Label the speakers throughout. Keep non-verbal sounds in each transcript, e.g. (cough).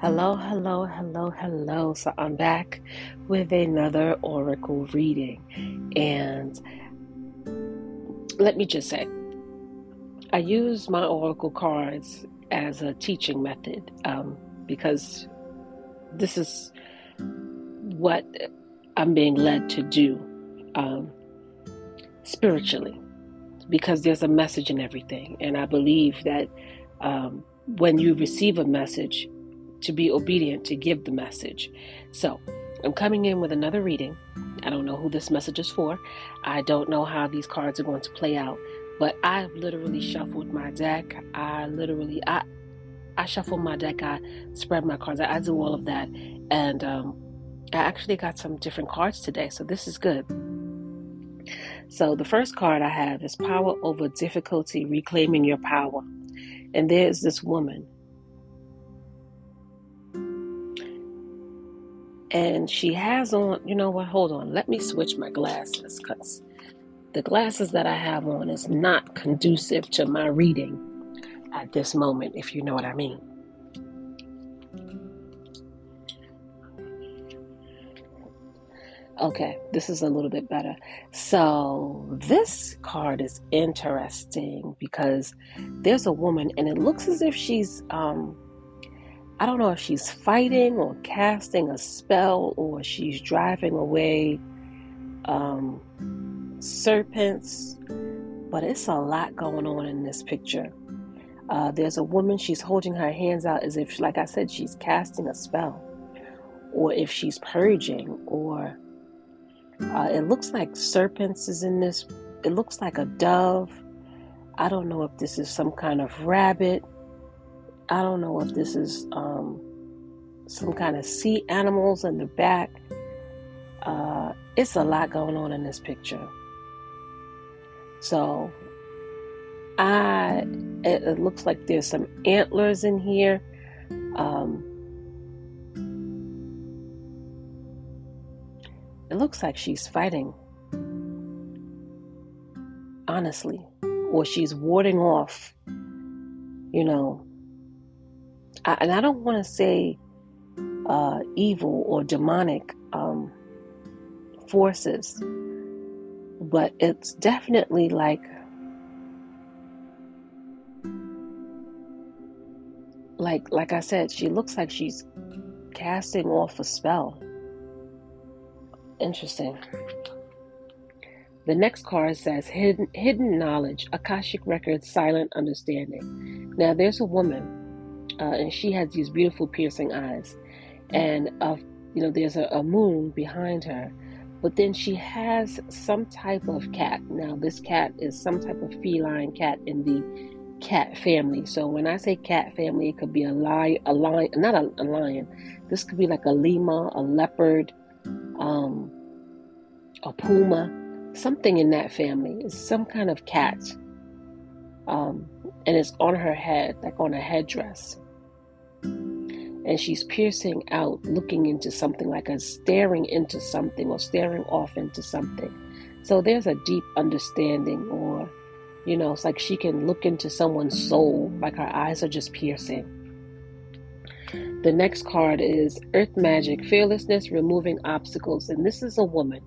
Speaker 1: Hello, hello, hello, hello. So I'm back with another oracle reading. And let me just say, I use my oracle cards as a teaching method um, because this is what I'm being led to do um, spiritually because there's a message in everything. And I believe that um, when you receive a message, to be obedient to give the message. So I'm coming in with another reading. I don't know who this message is for. I don't know how these cards are going to play out, but I've literally shuffled my deck. I literally I I shuffled my deck. I spread my cards. I, I do all of that, and um, I actually got some different cards today, so this is good. So the first card I have is Power Over Difficulty, Reclaiming Your Power. And there's this woman and she has on you know what hold on let me switch my glasses because the glasses that i have on is not conducive to my reading at this moment if you know what i mean. Okay this is a little bit better. So this card is interesting because there's a woman and it looks as if she's um I don't know if she's fighting or casting a spell or she's driving away um, serpents, but it's a lot going on in this picture. Uh, there's a woman, she's holding her hands out as if, like I said, she's casting a spell, or if she's purging, or uh, it looks like serpents is in this. It looks like a dove. I don't know if this is some kind of rabbit I don't know if this is um, some kind of sea animals in the back. Uh, it's a lot going on in this picture. So, I it, it looks like there's some antlers in here. Um, it looks like she's fighting, honestly, or she's warding off, you know, I, and I don't want to say uh, evil or demonic um, forces, but it's definitely like like like I said, she looks like she's casting off a spell. Interesting. The next card says hidden, hidden knowledge, Akashic records, silent understanding. Now there's a woman uh, and she has these beautiful piercing eyes, and uh, you know there's a, a moon behind her, but then she has some type of cat. Now this cat is some type of feline cat in the cat family. So when I say cat family, it could be a lion, a lion, not a, a lion. This could be like a lemur, a leopard, um, a puma, something in that family. It's some kind of cat. Um, and it's on her head, like on a headdress and she's piercing out, looking into something like a staring into something or staring off into something. So there's a deep understanding, or you know, it's like she can look into someone's soul, like her eyes are just piercing. The next card is Earth Magic, Fearlessness, Removing Obstacles, and this is a woman,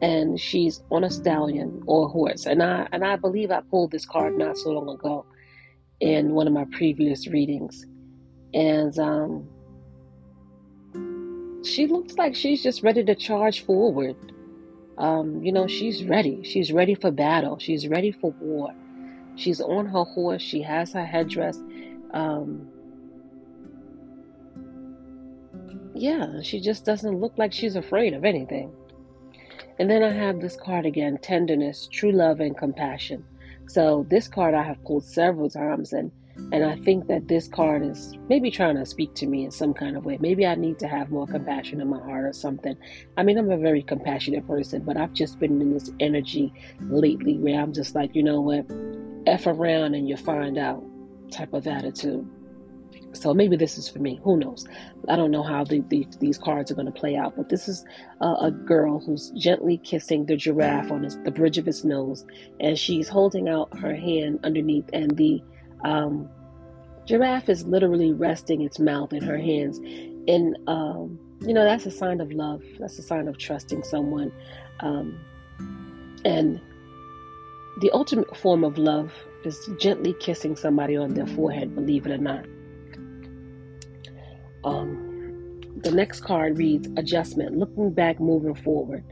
Speaker 1: and she's on a stallion or a horse, and I and I believe I pulled this card not so long ago in one of my previous readings and um, she looks like she's just ready to charge forward. Um, you know, she's ready. She's ready for battle. She's ready for war. She's on her horse. She has her headdress. Um, yeah, she just doesn't look like she's afraid of anything. And then I have this card again tenderness, true love, and compassion. So, this card I have pulled several times, and and I think that this card is maybe trying to speak to me in some kind of way. Maybe I need to have more compassion in my heart or something. I mean, I'm a very compassionate person, but I've just been in this energy lately where I'm just like, you know what? F around and you find out type of attitude. So maybe this is for me. Who knows? I don't know how the, the, these cards are going to play out, but this is uh, a girl who's gently kissing the giraffe on his, the bridge of his nose, and she's holding out her hand underneath, and the um, Giraffe is literally resting its mouth in her hands. And, um, you know, that's a sign of love. That's a sign of trusting someone. Um, and the ultimate form of love is gently kissing somebody on their forehead, believe it or not. Um, the next card reads adjustment, looking back, moving forward.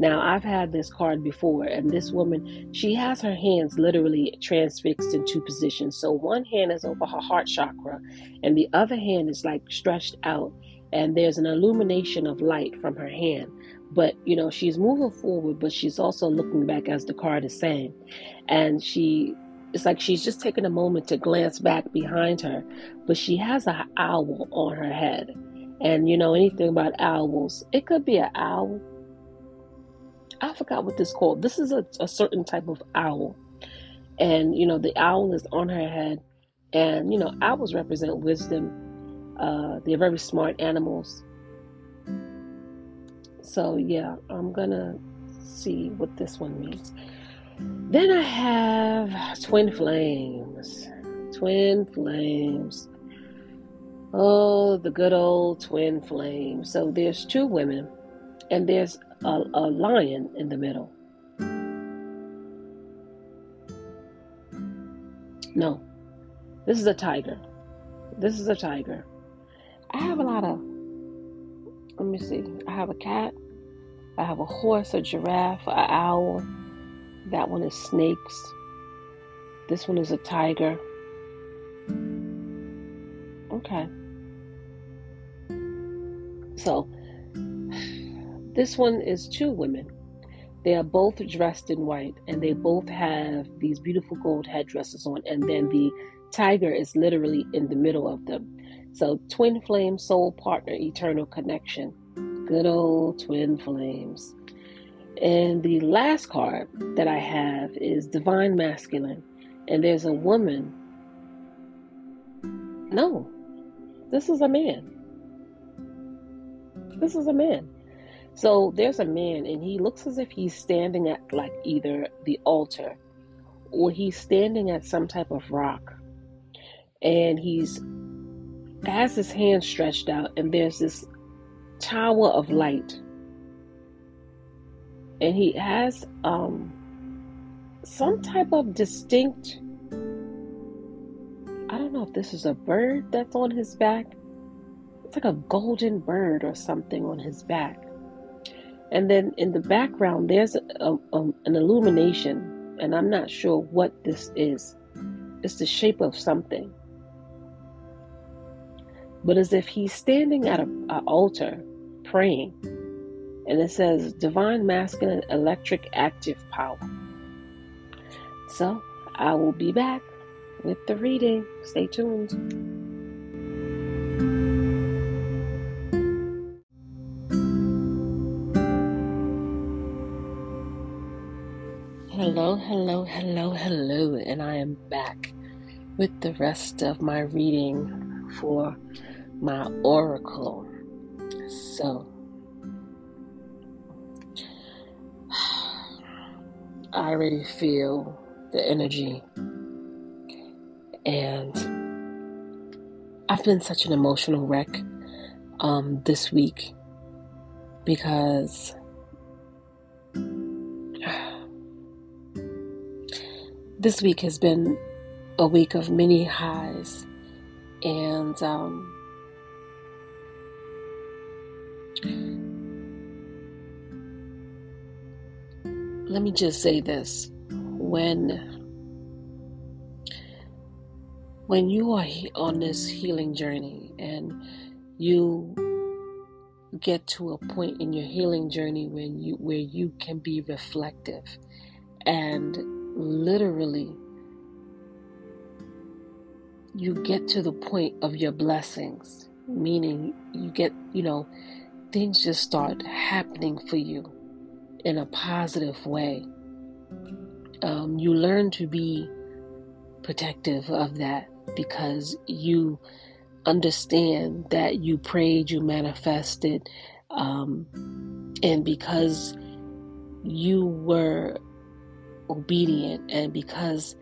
Speaker 1: Now, I've had this card before, and this woman, she has her hands literally transfixed in two positions. So one hand is over her heart chakra, and the other hand is like stretched out, and there's an illumination of light from her hand. But, you know, she's moving forward, but she's also looking back, as the card is saying. And she, it's like she's just taking a moment to glance back behind her, but she has an owl on her head. And, you know, anything about owls, it could be an owl I forgot what this called. This is a, a certain type of owl. And, you know, the owl is on her head. And, you know, owls represent wisdom. Uh, they're very smart animals. So, yeah, I'm going to see what this one means. Then I have twin flames. Twin flames. Oh, the good old twin flame. So there's two women, and there's a, a lion in the middle. No, this is a tiger. This is a tiger. I have a lot of, let me see. I have a cat. I have a horse, a giraffe, an owl. That one is snakes. This one is a tiger. Okay. So this one is two women. They are both dressed in white and they both have these beautiful gold headdresses on, and then the tiger is literally in the middle of them. So, twin flame, soul partner, eternal connection. Good old twin flames. And the last card that I have is Divine Masculine. And there's a woman. No, this is a man. This is a man. So there's a man, and he looks as if he's standing at like either the altar or he's standing at some type of rock. And he's has his hand stretched out, and there's this tower of light. And he has um, some type of distinct, I don't know if this is a bird that's on his back. It's like a golden bird or something on his back and then in the background, there's a, a, an illumination, and I'm not sure what this is. It's the shape of something. But as if he's standing at an altar praying, and it says Divine Masculine Electric Active Power. So I will be back with the reading. Stay tuned. Hello, hello, hello, and I am back with the rest of my reading for my oracle. So, (sighs) I already feel the energy, and I've been such an emotional wreck um, this week because this week has been a week of many highs, and um, let me just say this: when when you are on this healing journey and you get to a point in your healing journey when you where you can be reflective and literally you get to the point of your blessings, meaning you get, you know, things just start happening for you in a positive way. Um, you learn to be protective of that because you understand that you prayed, you manifested, um, and because you were obedient and because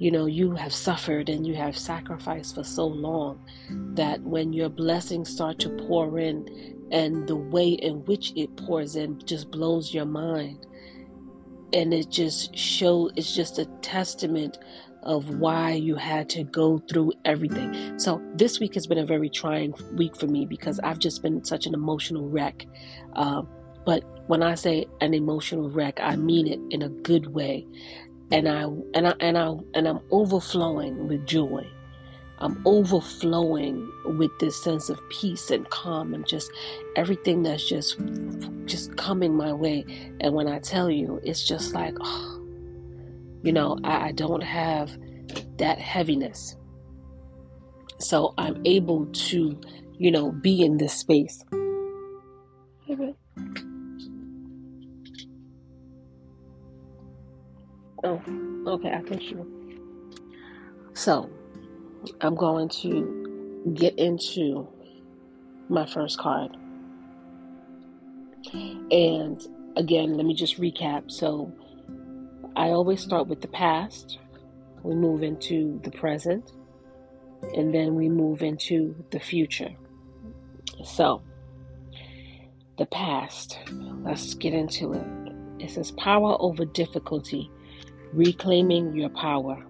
Speaker 1: you know, you have suffered and you have sacrificed for so long that when your blessings start to pour in and the way in which it pours in just blows your mind. And it just shows, it's just a testament of why you had to go through everything. So this week has been a very trying week for me because I've just been such an emotional wreck. Uh, but when I say an emotional wreck, I mean it in a good way and I and I and I and I'm overflowing with joy. I'm overflowing with this sense of peace and calm and just everything that's just just coming my way. And when I tell you, it's just like, oh, you know, I, I don't have that heaviness. So I'm able to, you know, be in this space. Mm-hmm. Oh, okay, I think you. So, I'm going to get into my first card. And again, let me just recap. So, I always start with the past, we move into the present, and then we move into the future. So, the past, let's get into it. It says power over difficulty reclaiming your power.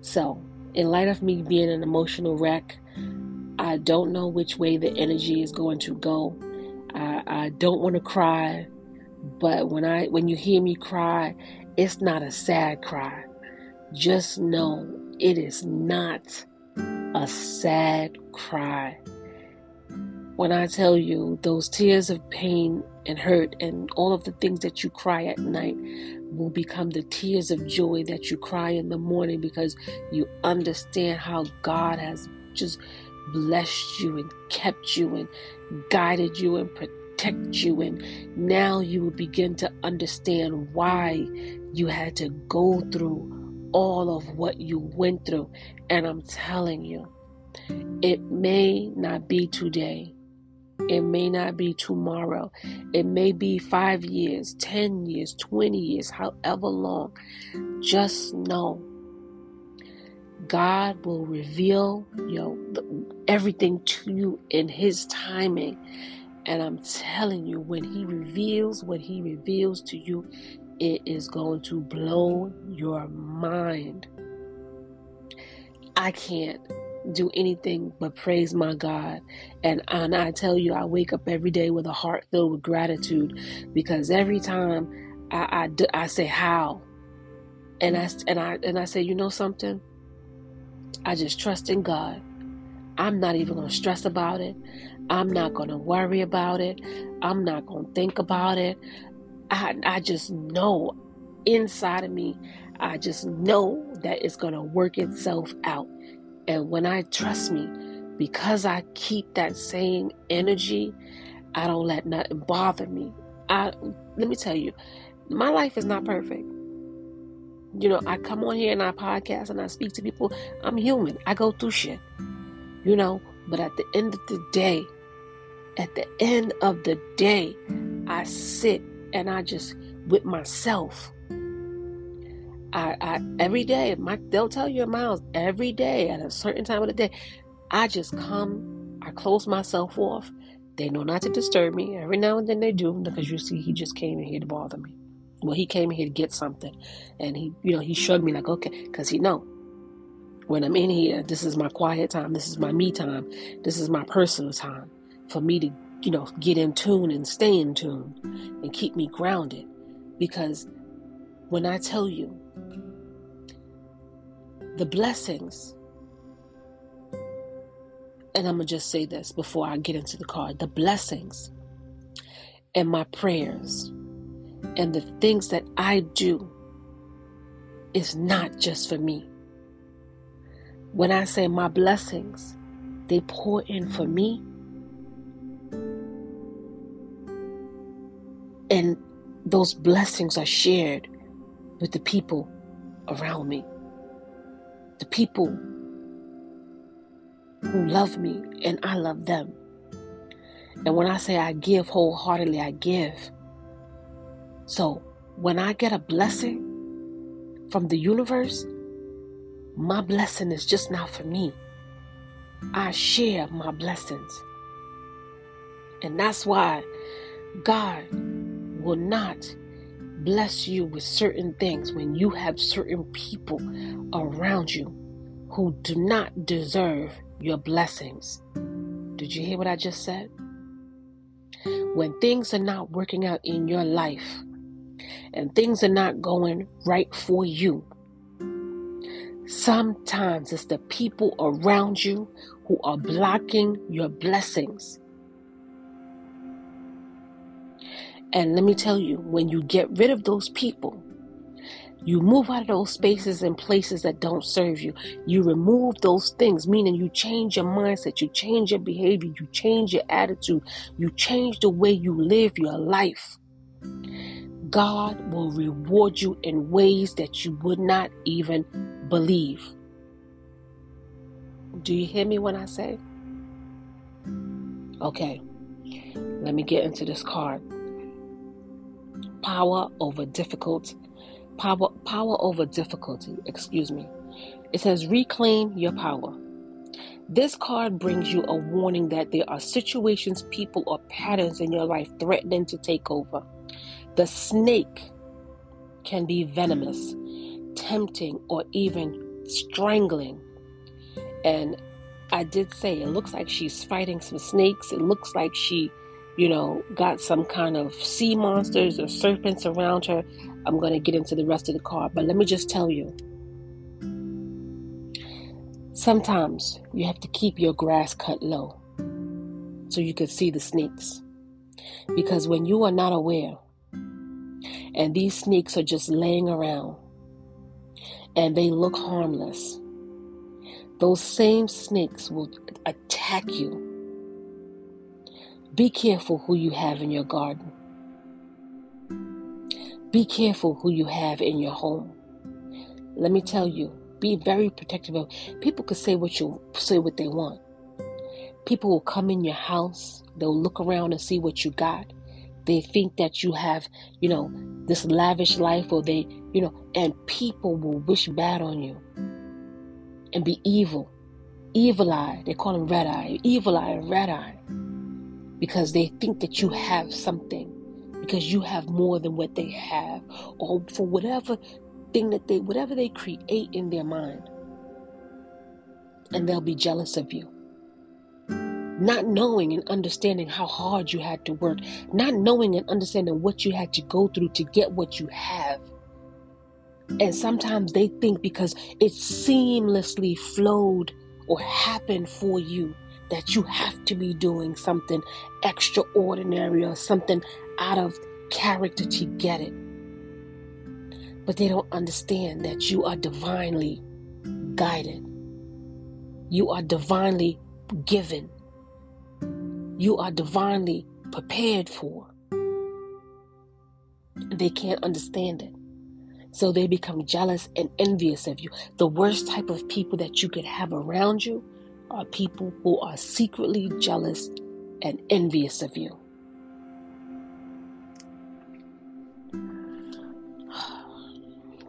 Speaker 1: So, in light of me being an emotional wreck, I don't know which way the energy is going to go. I, I don't want to cry, but when I when you hear me cry, it's not a sad cry. Just know it is not a sad cry. When I tell you those tears of pain and hurt and all of the things that you cry at night will become the tears of joy that you cry in the morning because you understand how God has just blessed you and kept you and guided you and protected you. And now you will begin to understand why you had to go through all of what you went through. And I'm telling you it may not be today it may not be tomorrow. It may be five years, 10 years, 20 years, however long. Just know God will reveal you know, everything to you in His timing. And I'm telling you, when He reveals what He reveals to you, it is going to blow your mind. I can't do anything but praise my God. And, and I tell you, I wake up every day with a heart filled with gratitude because every time I, I, I say how, and I and I and I say, you know something, I just trust in God. I'm not even going to stress about it. I'm not going to worry about it. I'm not going to think about it. I I just know inside of me, I just know that it's going to work itself out. And when I trust me, because I keep that same energy, I don't let nothing bother me. I let me tell you, my life is not perfect. You know, I come on here and I podcast and I speak to people. I'm human. I go through shit. You know, but at the end of the day, at the end of the day, I sit and I just with myself I, I every day, my they'll tell you miles every day at a certain time of the day. I just come, I close myself off. They know not to disturb me. Every now and then they do because you see, he just came in here to bother me. Well, he came in here to get something, and he, you know, he shrugged me like, okay, because he know when I'm in here, this is my quiet time, this is my me time, this is my personal time for me to, you know, get in tune and stay in tune and keep me grounded. Because when I tell you the blessings, and I'm going to just say this before I get into the card the blessings and my prayers and the things that I do is not just for me. When I say my blessings, they pour in for me. And those blessings are shared with the people around me the people who love me and I love them. And when I say I give wholeheartedly, I give. So when I get a blessing from the universe, my blessing is just not for me. I share my blessings. And that's why God will not bless you with certain things when you have certain people around you who do not deserve your blessings. Did you hear what I just said? When things are not working out in your life and things are not going right for you, sometimes it's the people around you who are blocking your blessings. And let me tell you, when you get rid of those people, you move out of those spaces and places that don't serve you. You remove those things, meaning you change your mindset, you change your behavior, you change your attitude, you change the way you live your life. God will reward you in ways that you would not even believe. Do you hear me when I say? Okay, let me get into this card. Power over difficult power power over difficulty, excuse me. It says reclaim your power. This card brings you a warning that there are situations, people, or patterns in your life threatening to take over. The snake can be venomous, tempting, or even strangling. And I did say it looks like she's fighting some snakes. It looks like she, you know, got some kind of sea monsters or serpents around her. I'm going to get into the rest of the card, but let me just tell you. Sometimes you have to keep your grass cut low so you can see the snakes. Because when you are not aware, and these snakes are just laying around, and they look harmless, those same snakes will attack you. Be careful who you have in your garden. Be careful who you have in your home. Let me tell you, be very protective of people could say what you say what they want. People will come in your house, they'll look around and see what you got. They think that you have, you know, this lavish life or they, you know, and people will wish bad on you and be evil. Evil eye, they call them red eye, evil eye, red eye. Because they think that you have something because you have more than what they have, or for whatever thing that they, whatever they create in their mind. And they'll be jealous of you. Not knowing and understanding how hard you had to work, not knowing and understanding what you had to go through to get what you have. And sometimes they think because it seamlessly flowed or happened for you that you have to be doing something extraordinary or something out of character to get it. But they don't understand that you are divinely guided. You are divinely given. You are divinely prepared for. They can't understand it. So they become jealous and envious of you. The worst type of people that you could have around you are people who are secretly jealous and envious of you. (sighs)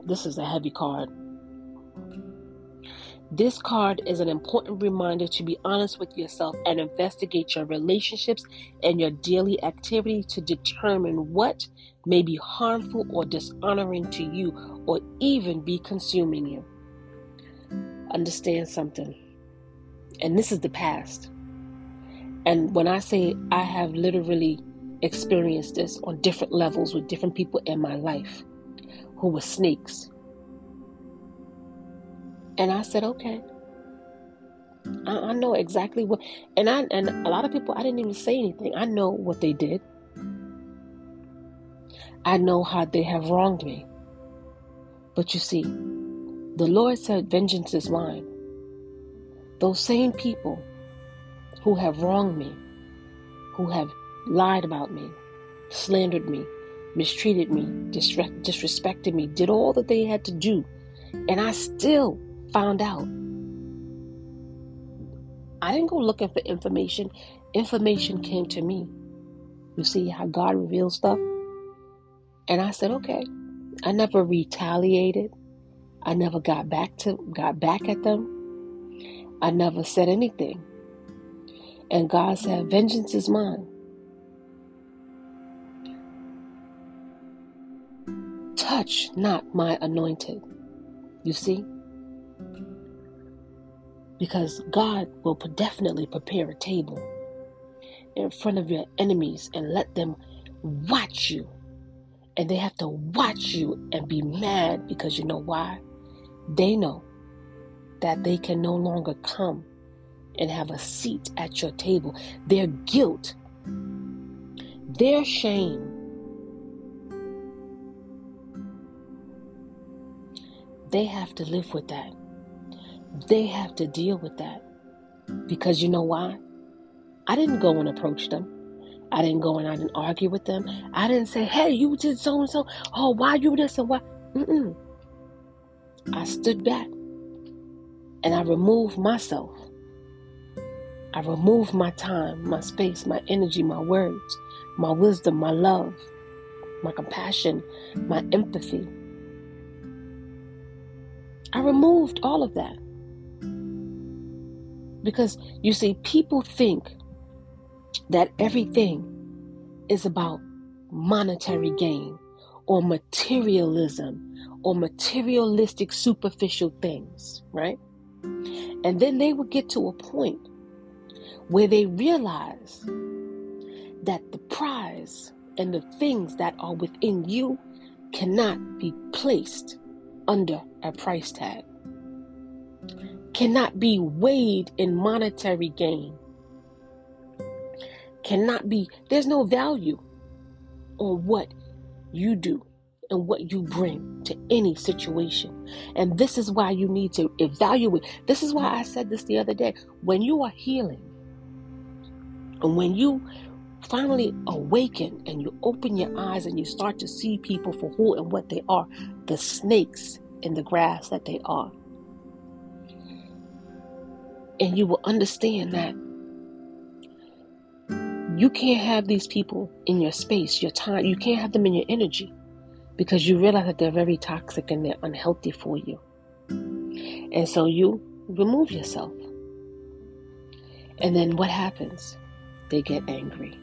Speaker 1: This is a heavy card. This card is an important reminder to be honest with yourself and investigate your relationships and your daily activity to determine what may be harmful or dishonoring to you or even be consuming you. Understand something. And this is the past. And when I say I have literally experienced this on different levels with different people in my life who were snakes. And I said, okay. I, I know exactly what and I and a lot of people I didn't even say anything. I know what they did. I know how they have wronged me. But you see, the Lord said, Vengeance is mine. Those same people who have wronged me, who have lied about me, slandered me, mistreated me, disrespected me, did all that they had to do, and I still found out. I didn't go looking for information. Information came to me. You see how God reveals stuff? And I said, okay. I never retaliated. I never got back to got back at them. I never said anything. And God said, Vengeance is mine. Touch not my anointed. You see? Because God will definitely prepare a table in front of your enemies and let them watch you. And they have to watch you and be mad because you know why? They know that they can no longer come and have a seat at your table. Their guilt, their shame, they have to live with that. They have to deal with that. Because you know why? I didn't go and approach them. I didn't go and I didn't argue with them. I didn't say, hey, you did so and so. Oh, why you this and why? Mm-mm. I stood back and I removed myself. I removed my time, my space, my energy, my words, my wisdom, my love, my compassion, my empathy. I removed all of that. Because you see, people think that everything is about monetary gain or materialism or materialistic superficial things, right? And then they would get to a point where they realize that the prize and the things that are within you cannot be placed under a price tag, cannot be weighed in monetary gain, cannot be, there's no value on what you do and what you bring to any situation. And this is why you need to evaluate. This is why I said this the other day. When you are healing, and when you finally awaken and you open your eyes and you start to see people for who and what they are, the snakes in the grass that they are. And you will understand that you can't have these people in your space, your time. You can't have them in your energy because you realize that they're very toxic and they're unhealthy for you. And so you remove yourself. And then what happens? They get angry,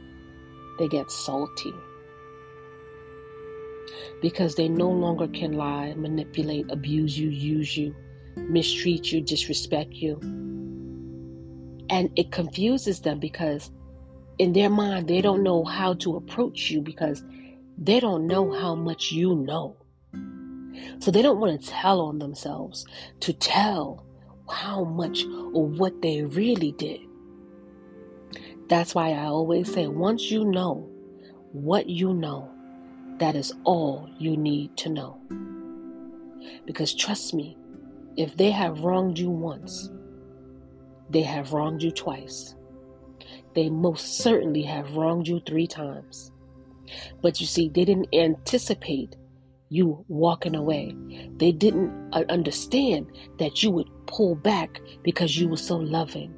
Speaker 1: they get salty because they no longer can lie, manipulate, abuse you, use you, mistreat you, disrespect you. And it confuses them because in their mind, they don't know how to approach you because they don't know how much you know. So they don't want to tell on themselves to tell how much or what they really did. That's why I always say once you know what you know, that is all you need to know. Because trust me, if they have wronged you once, they have wronged you twice. They most certainly have wronged you three times. But you see, they didn't anticipate you walking away. They didn't uh, understand that you would pull back because you were so loving.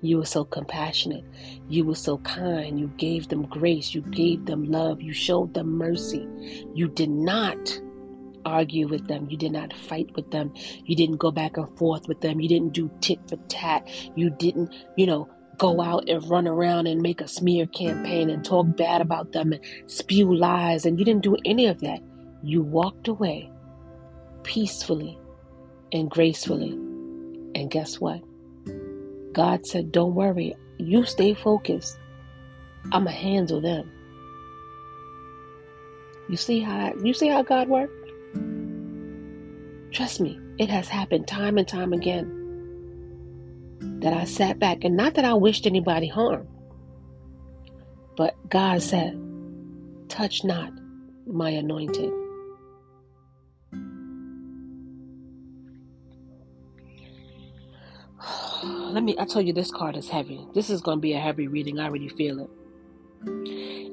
Speaker 1: You were so compassionate. You were so kind. You gave them grace. You gave them love. You showed them mercy. You did not argue with them. You did not fight with them. You didn't go back and forth with them. You didn't do tit for tat. You didn't, you know, go out and run around and make a smear campaign and talk bad about them and spew lies. And you didn't do any of that. You walked away peacefully and gracefully. And guess what? God said, Don't worry. You stay focused. I'ma handle them. You see how you see how God works? Trust me, it has happened time and time again that I sat back, and not that I wished anybody harm, but God said, Touch not my anointed. (sighs) Let me, I tell you, this card is heavy. This is going to be a heavy reading. I already feel it.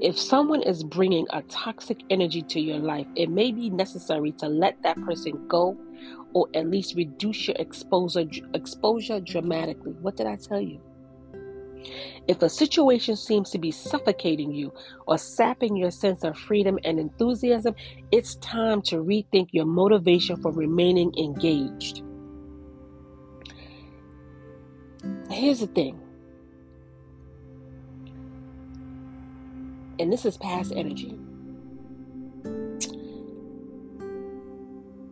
Speaker 1: If someone is bringing a toxic energy to your life, it may be necessary to let that person go or at least reduce your exposure exposure dramatically. What did I tell you? If a situation seems to be suffocating you or sapping your sense of freedom and enthusiasm, it's time to rethink your motivation for remaining engaged. Here's the thing, and this is past energy.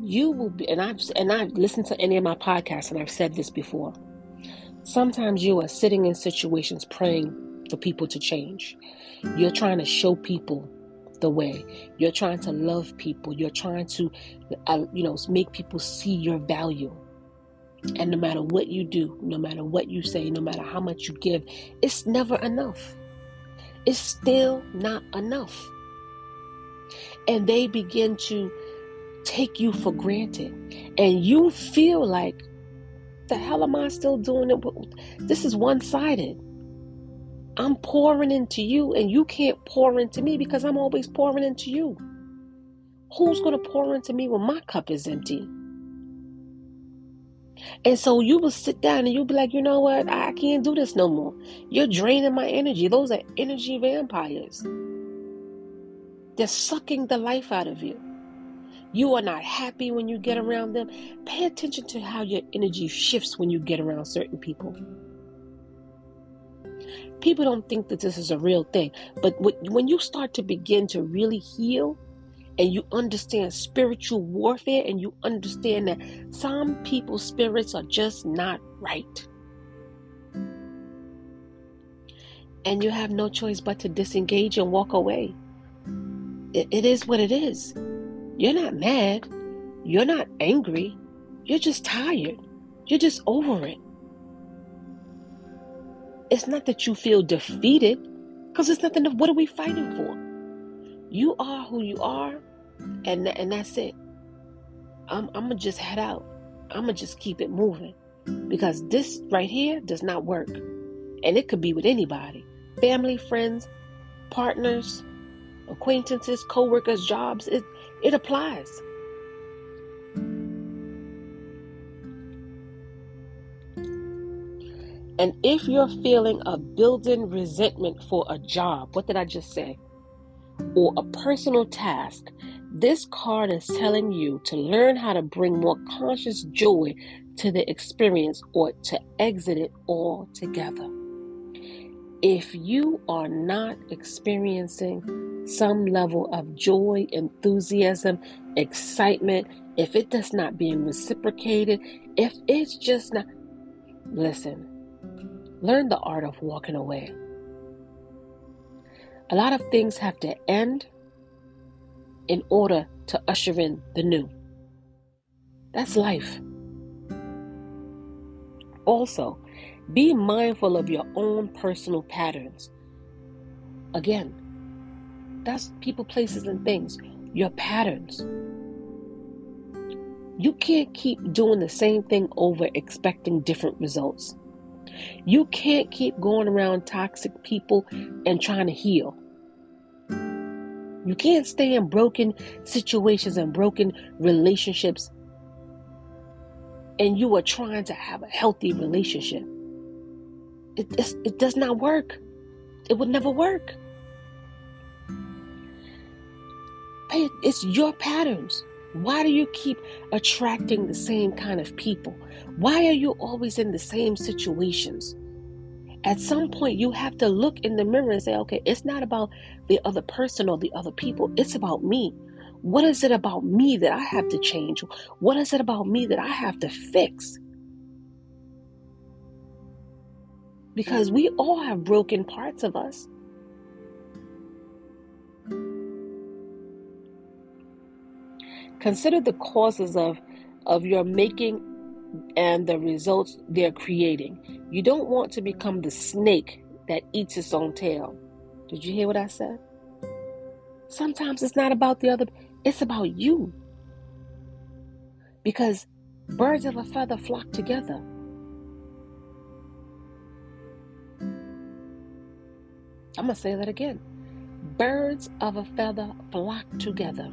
Speaker 1: You will be, and I've and I've listened to any of my podcasts, and I've said this before. Sometimes you are sitting in situations praying for people to change. You're trying to show people the way. You're trying to love people. You're trying to, uh, you know, make people see your value. And no matter what you do, no matter what you say, no matter how much you give, it's never enough. It's still not enough. And they begin to take you for granted. And you feel like the hell am I still doing it? This is one sided. I'm pouring into you, and you can't pour into me because I'm always pouring into you. Who's going to pour into me when my cup is empty? And so you will sit down and you'll be like, you know what? I can't do this no more. You're draining my energy. Those are energy vampires. They're sucking the life out of you you are not happy when you get around them, pay attention to how your energy shifts when you get around certain people. People don't think that this is a real thing, but when you start to begin to really heal and you understand spiritual warfare and you understand that some people's spirits are just not right. And you have no choice but to disengage and walk away. it, is what it is. You're not mad. You're not angry. You're just tired. You're just over it. It's not that you feel defeated, because it's nothing. What are we fighting for? You are who you are, and and that's it. I'm I'm gonna just head out. I'm gonna just keep it moving, because this right here does not work, and it could be with anybody, family, friends, partners, acquaintances, co-workers, jobs. It it applies. And if you're feeling a building resentment for a job, what did I just say? Or a personal task, this card is telling you to learn how to bring more conscious joy to the experience or to exit it altogether. If you are not experiencing some level of joy, enthusiasm, excitement, if it does not being reciprocated, if it's just not, listen, learn the art of walking away. A lot of things have to end in order to usher in the new. That's life. Also, be mindful of your own personal patterns. Again, that's people, places, and things. Your patterns. You can't keep doing the same thing over expecting different results. You can't keep going around toxic people and trying to heal. You can't stay in broken situations and broken relationships and you are trying to have a healthy relationship. It, it does not work. It would never work. It's your patterns. Why do you keep attracting the same kind of people? Why are you always in the same situations? At some point, you have to look in the mirror and say, okay, it's not about the other person or the other people. It's about me. What is it about me that I have to change? What is it about me that I have to fix? because we all have broken parts of us. Consider the causes of, of your making and the results they're creating. You don't want to become the snake that eats its own tail. Did you hear what I said? Sometimes it's not about the other, it's about you. Because birds of a feather flock together. I'm going to say that again. Birds of a feather flock together.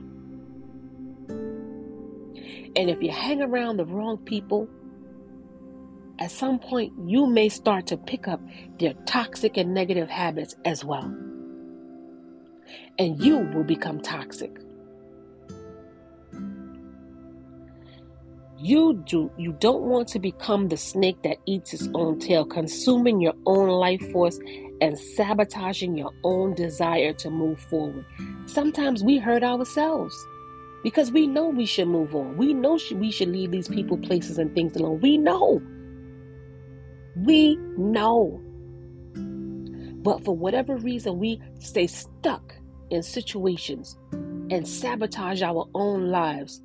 Speaker 1: And if you hang around the wrong people at some point you may start to pick up their toxic and negative habits as well. And you will become toxic. You do you don't want to become the snake that eats its own tail, consuming your own life force and sabotaging your own desire to move forward. Sometimes we hurt ourselves because we know we should move on. We know we should leave these people, places, and things alone. We know. We know. But for whatever reason, we stay stuck in situations and sabotage our own lives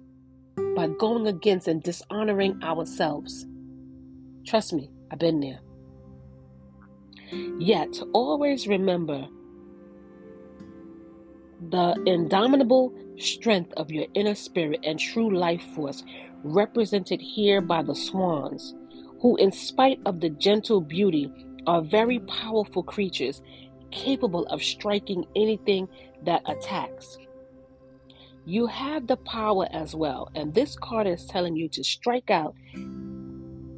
Speaker 1: by going against and dishonoring ourselves. Trust me, I've been there. Yet, always remember the indomitable strength of your inner spirit and true life force, represented here by the swans, who, in spite of the gentle beauty, are very powerful creatures capable of striking anything that attacks. You have the power as well, and this card is telling you to strike out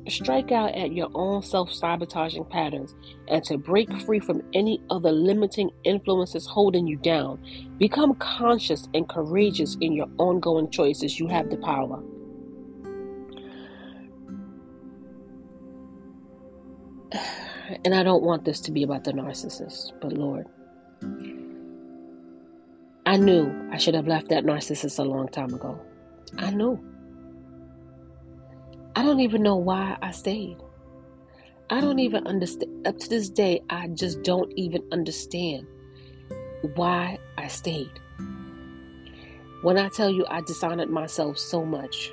Speaker 1: strike out at your own self-sabotaging patterns and to break free from any other limiting influences holding you down. Become conscious and courageous in your ongoing choices. You have the power. (sighs) And I don't want this to be about the narcissist, but Lord, I knew I should have left that narcissist a long time ago. I knew. I don't even know why I stayed. I don't even understand. Up to this day, I just don't even understand why I stayed. When I tell you I dishonored myself so much,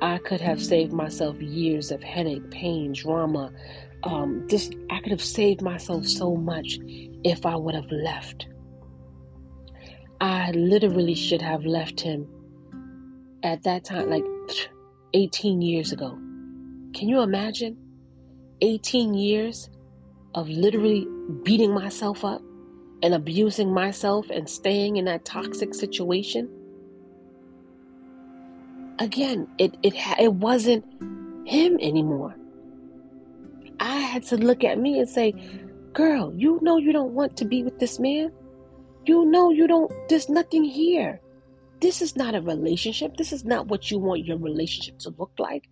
Speaker 1: I could have saved myself years of headache, pain, drama, um, I could have saved myself so much if I would have left. I literally should have left him at that time, like 18 years ago. Can you imagine? 18 years of literally beating myself up and abusing myself and staying in that toxic situation. Again, it it it wasn't him anymore. I had to look at me and say, Girl, you know you don't want to be with this man. You know you don't, there's nothing here. This is not a relationship. This is not what you want your relationship to look like,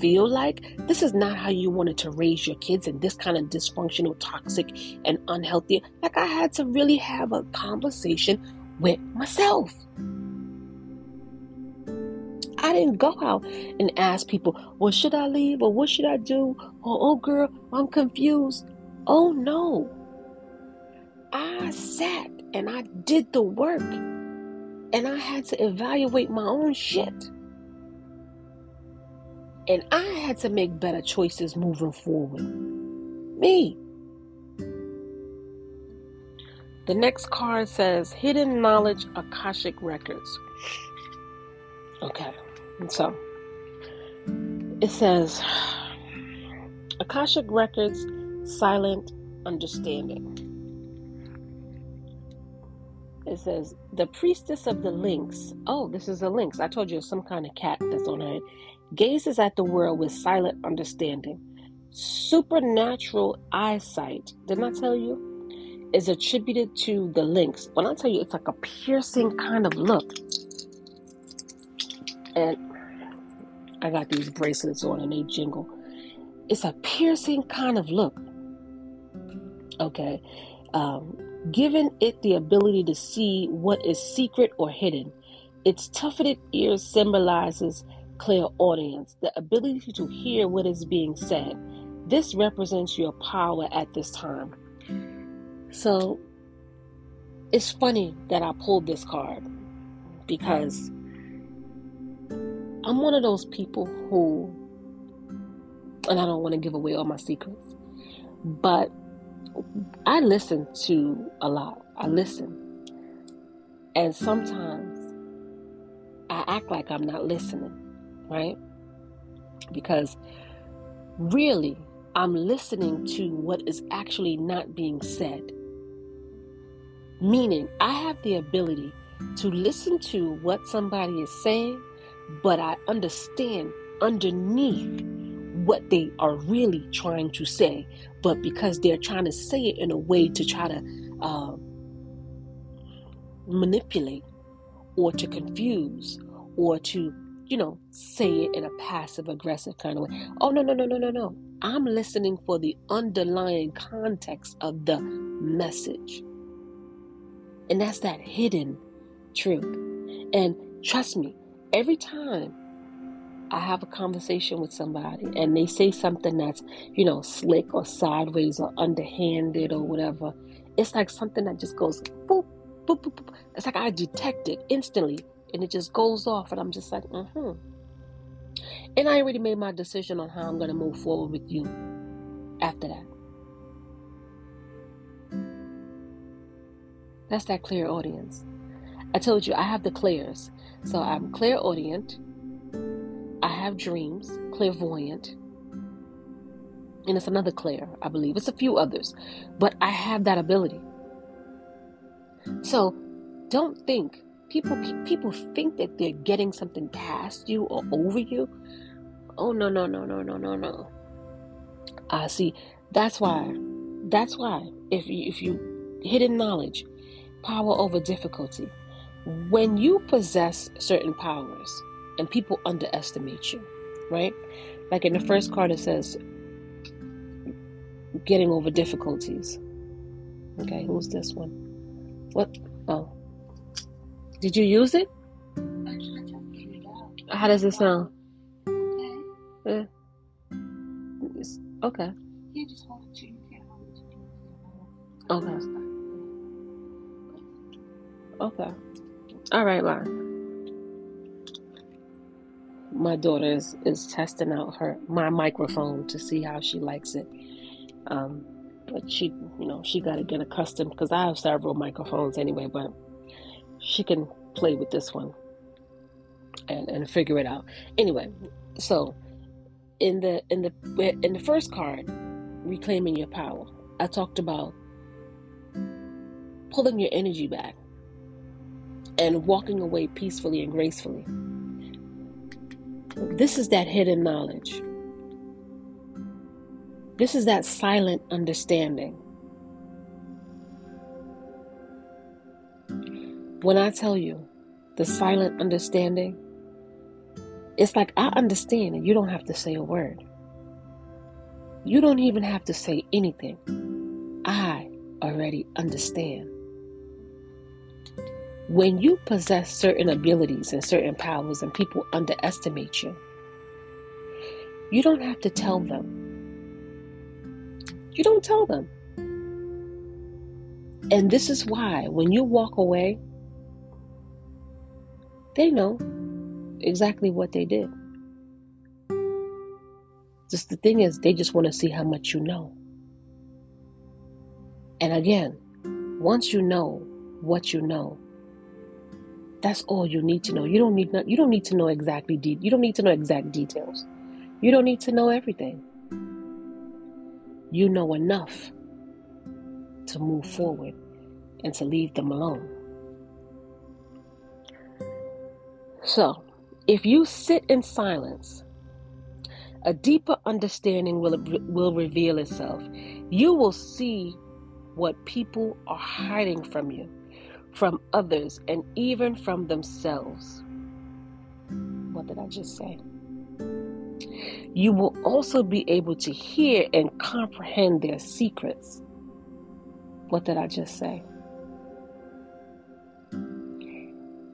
Speaker 1: feel like. This is not how you wanted to raise your kids in this kind of dysfunctional, toxic, and unhealthy. Like, I had to really have a conversation with myself. I didn't go out and ask people, well, should I leave or what should I do? Or, oh, girl, I'm confused. Oh, no. I sat and I did the work and I had to evaluate my own shit. And I had to make better choices moving forward. Me. The next card says Hidden Knowledge Akashic Records. Okay. So it says Akashic Records Silent Understanding. It says the priestess of the lynx. Oh, this is a lynx. I told you some kind of cat that's on her. Gazes at the world with silent understanding. Supernatural eyesight. Didn't I tell you? Is attributed to the lynx. When I tell you, it's like a piercing kind of look. And I got these bracelets on and they jingle. It's a piercing kind of look. Okay. Um, giving it the ability to see what is secret or hidden. Its tufted ears symbolizes clairaudience, the ability to hear what is being said. This represents your power at this time. So it's funny that I pulled this card because I'm one of those people who, and I don't want to give away all my secrets, but I listen to a lot. I listen. And sometimes I act like I'm not listening, right? Because really, I'm listening to what is actually not being said. Meaning, I have the ability to listen to what somebody is saying but I understand underneath what they are really trying to say, but because they're trying to say it in a way to try to uh, manipulate or to confuse or to, you know, say it in a passive aggressive kind of way. Oh, no, no, no, no, no, no. I'm listening for the underlying context of the message. And that's that hidden truth. And trust me, every time I have a conversation with somebody and they say something that's, you know, slick or sideways or underhanded or whatever, it's like something that just goes boop, boop, boop, boop. It's like I detect it instantly and it just goes off and I'm just like, mm-hmm. And I already made my decision on how I'm going to move forward with you after that. That's that clairaudience. I told you I have the clairs. So I'm clairaudient, I have dreams, clairvoyant, and it's another Claire, I believe. It's a few others, but I have that ability. So don't think people people think that they're getting something past you or over you. Oh no no no no no no no. I uh, see. That's why. That's why. If you if you hidden knowledge, power over difficulty. When you possess certain powers and people underestimate you, right? Like in the first card, it says getting over difficulties. Okay, who's this one? What? Oh. Did you use it? How does it sound? Okay. Eh. okay. Okay. Okay. All right, bye. My daughter is, is testing out her my microphone to see how she likes it. Um, but she, you know, she got to get accustomed because I have several microphones anyway. But she can play with this one and and figure it out. Anyway, so in the in the in the first card, reclaiming your power, I talked about pulling your energy back and walking away peacefully and gracefully. This is that hidden knowledge. This is that silent understanding. When I tell you the silent understanding, it's like I understand and you don't have to say a word. You don't even have to say anything. I already understand. When you possess certain abilities and certain powers and people underestimate you, you don't have to tell them. You don't tell them. And this is why when you walk away, they know exactly what they did. Just the thing is, they just want to see how much you know. And again, once you know what you know, that's all you need to know. You don't need you don't need to know exactly de- you don't need to know exact details. You don't need to know everything. You know enough to move forward and to leave them alone. So, if you sit in silence, a deeper understanding will, will reveal itself. You will see what people are hiding from you from others, and even from themselves. What did I just say? You will also be able to hear and comprehend their secrets. What did I just say?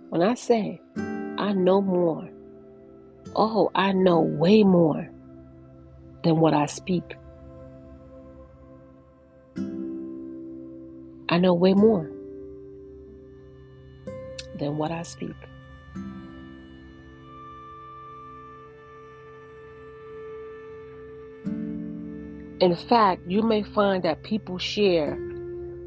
Speaker 1: When I say, I know more, oh, I know way more than what I speak. I know way more than what I speak. In fact, you may find that people share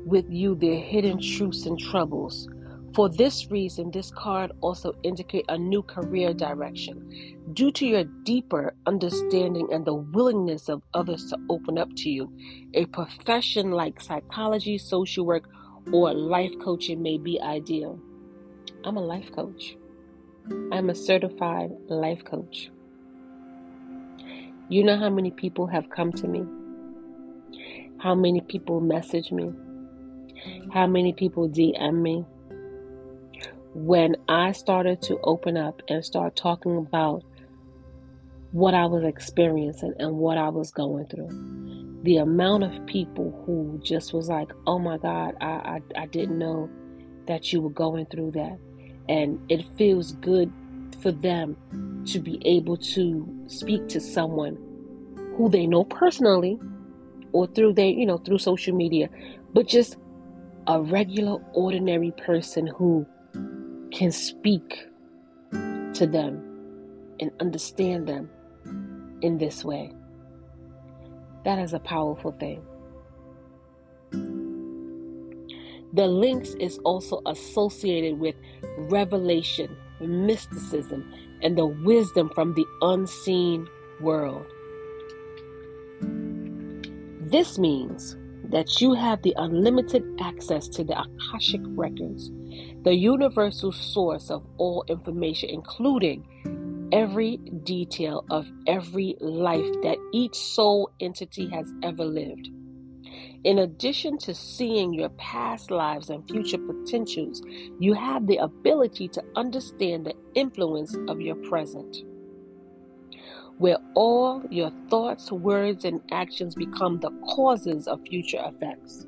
Speaker 1: with you their hidden truths and troubles. For this reason, this card also indicates a new career direction. Due to your deeper understanding and the willingness of others to open up to you, a profession like psychology, social work, or life coaching may be ideal. I'm a life coach. I'm a certified life coach. You know how many people have come to me? How many people message me? How many people DM me? When I started to open up and start talking about what I was experiencing and what I was going through, the amount of people who just was like, oh my God, I, I, I didn't know that you were going through that. And it feels good for them to be able to speak to someone who they know personally or through their, you know, through social media, but just a regular, ordinary person who can speak to them and understand them in this way. That is a powerful thing. The lynx is also associated with revelation, mysticism, and the wisdom from the unseen world. This means that you have the unlimited access to the Akashic records, the universal source of all information, including every detail of every life that each soul entity has ever lived. In addition to seeing your past lives and future potentials, you have the ability to understand the influence of your present, where all your thoughts, words, and actions become the causes of future effects.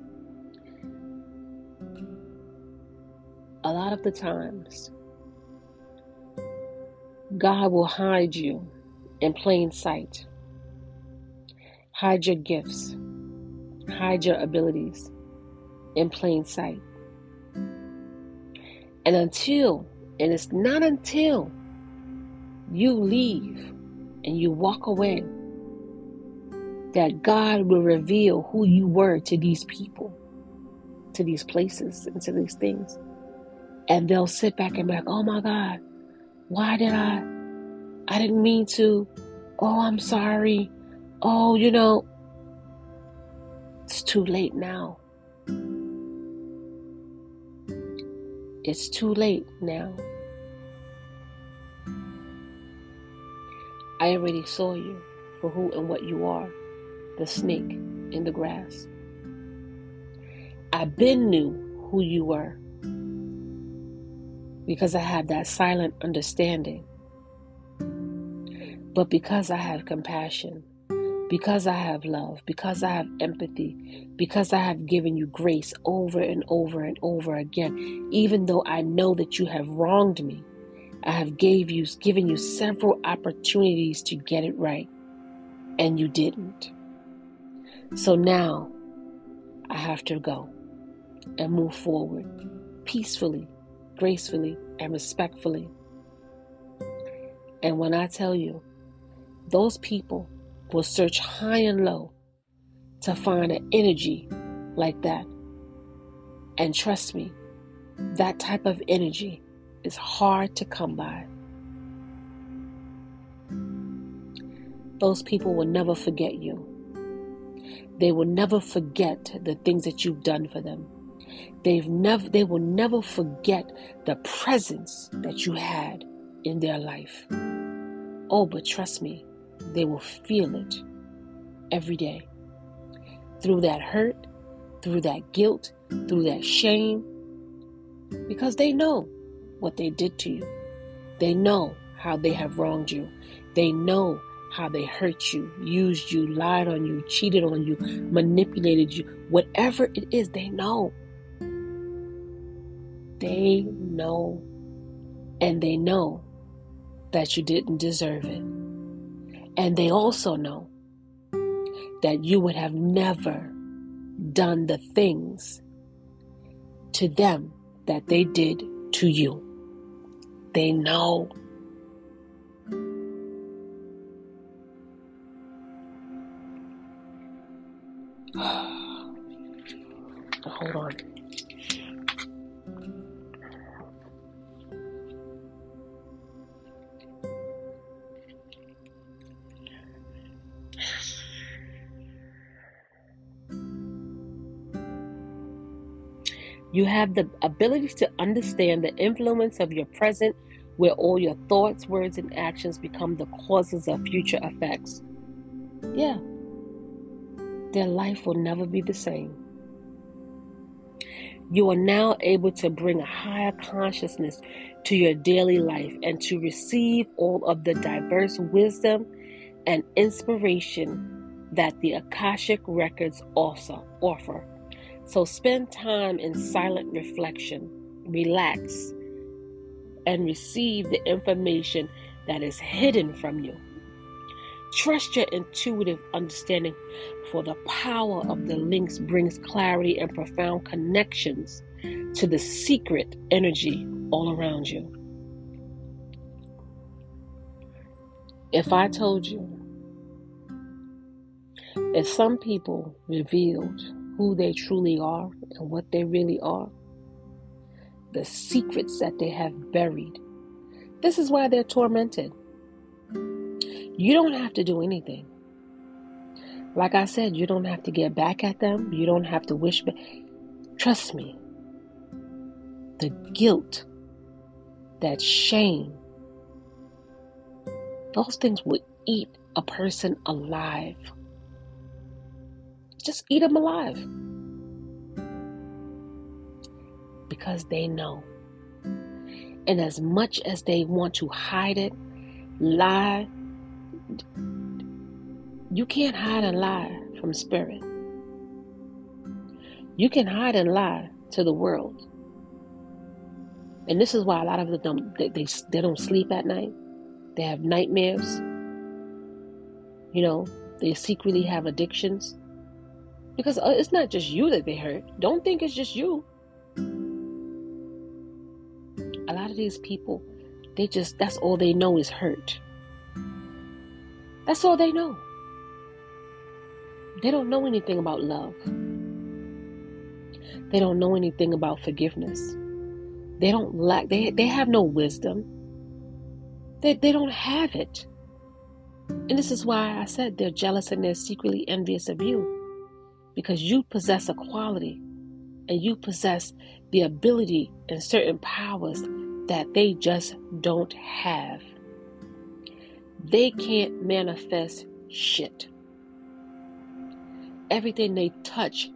Speaker 1: A lot of the times, God will hide you in plain sight, hide your gifts hide your abilities in plain sight. And until, and it's not until you leave and you walk away that God will reveal who you were to these people, to these places, and to these things. And they'll sit back and be like, oh my God, why did I? I didn't mean to. Oh, I'm sorry. Oh, you know, it's too late now. It's too late now. I already saw you for who and what you are the snake in the grass. I've been knew who you were because I have that silent understanding. But because I have compassion, because I have love, because I have empathy, because I have given you grace over and over and over again, even though I know that you have wronged me, I have gave you given you several opportunities to get it right, and you didn't. So now I have to go and move forward peacefully, gracefully, and respectfully. And when I tell you, those people will search high and low to find an energy like that. And trust me, that type of energy is hard to come by. Those people will never forget you. They will never forget the things that you've done for them. They've never they will never forget the presence that you had in their life. Oh, but trust me, they will feel it every day. Through that hurt, through that guilt, through that shame, because they know what they did to you. They know how they have wronged you. They know how they hurt you, used you, lied on you, cheated on you, manipulated you. Whatever it is, they know. They know. And they know that you didn't deserve it. And they also know that you would have never done the things to them that they did to you. They know. (sighs) Hold on. You have the ability to understand the influence of your present, where all your thoughts, words, and actions become the causes of future effects. yeah, their life will never be the same. You are now able to bring a higher consciousness to your daily life and to receive all of the diverse wisdom and inspiration that the Akashic records also offer. So spend time in silent reflection, relax, and receive the information that is hidden from you. Trust your intuitive understanding, for the power of the lynx brings clarity and profound connections to the secret energy all around you. If I told you if some people revealed who they truly are and what they really are, the secrets that they have buried, this is why they're tormented. You don't have to do anything. Like I said, you don't have to get back at them. You don't have to wish back. Trust me. The guilt, that shame, those things will eat a person alive. Just eat them alive. Because they know. And as much as they want to hide it, lie, you can't hide and lie from spirit. You can hide and lie to the world. And this is why a lot of them they, they, they don't sleep at night. They have nightmares. You know, they secretly have addictions. Because uh, it's not just you that they hurt. Don't think it's just you. A lot of these people, they just, that's all they know is hurt. That's all they know. They don't know anything about love. They don't know anything about forgiveness. They don't lack, they, they have no wisdom. They, they don't have it. And this is why I said they're jealous and they're secretly envious of you. Because you possess a quality and you possess the ability and certain powers that they just don't have they can't manifest shit. Everything they touch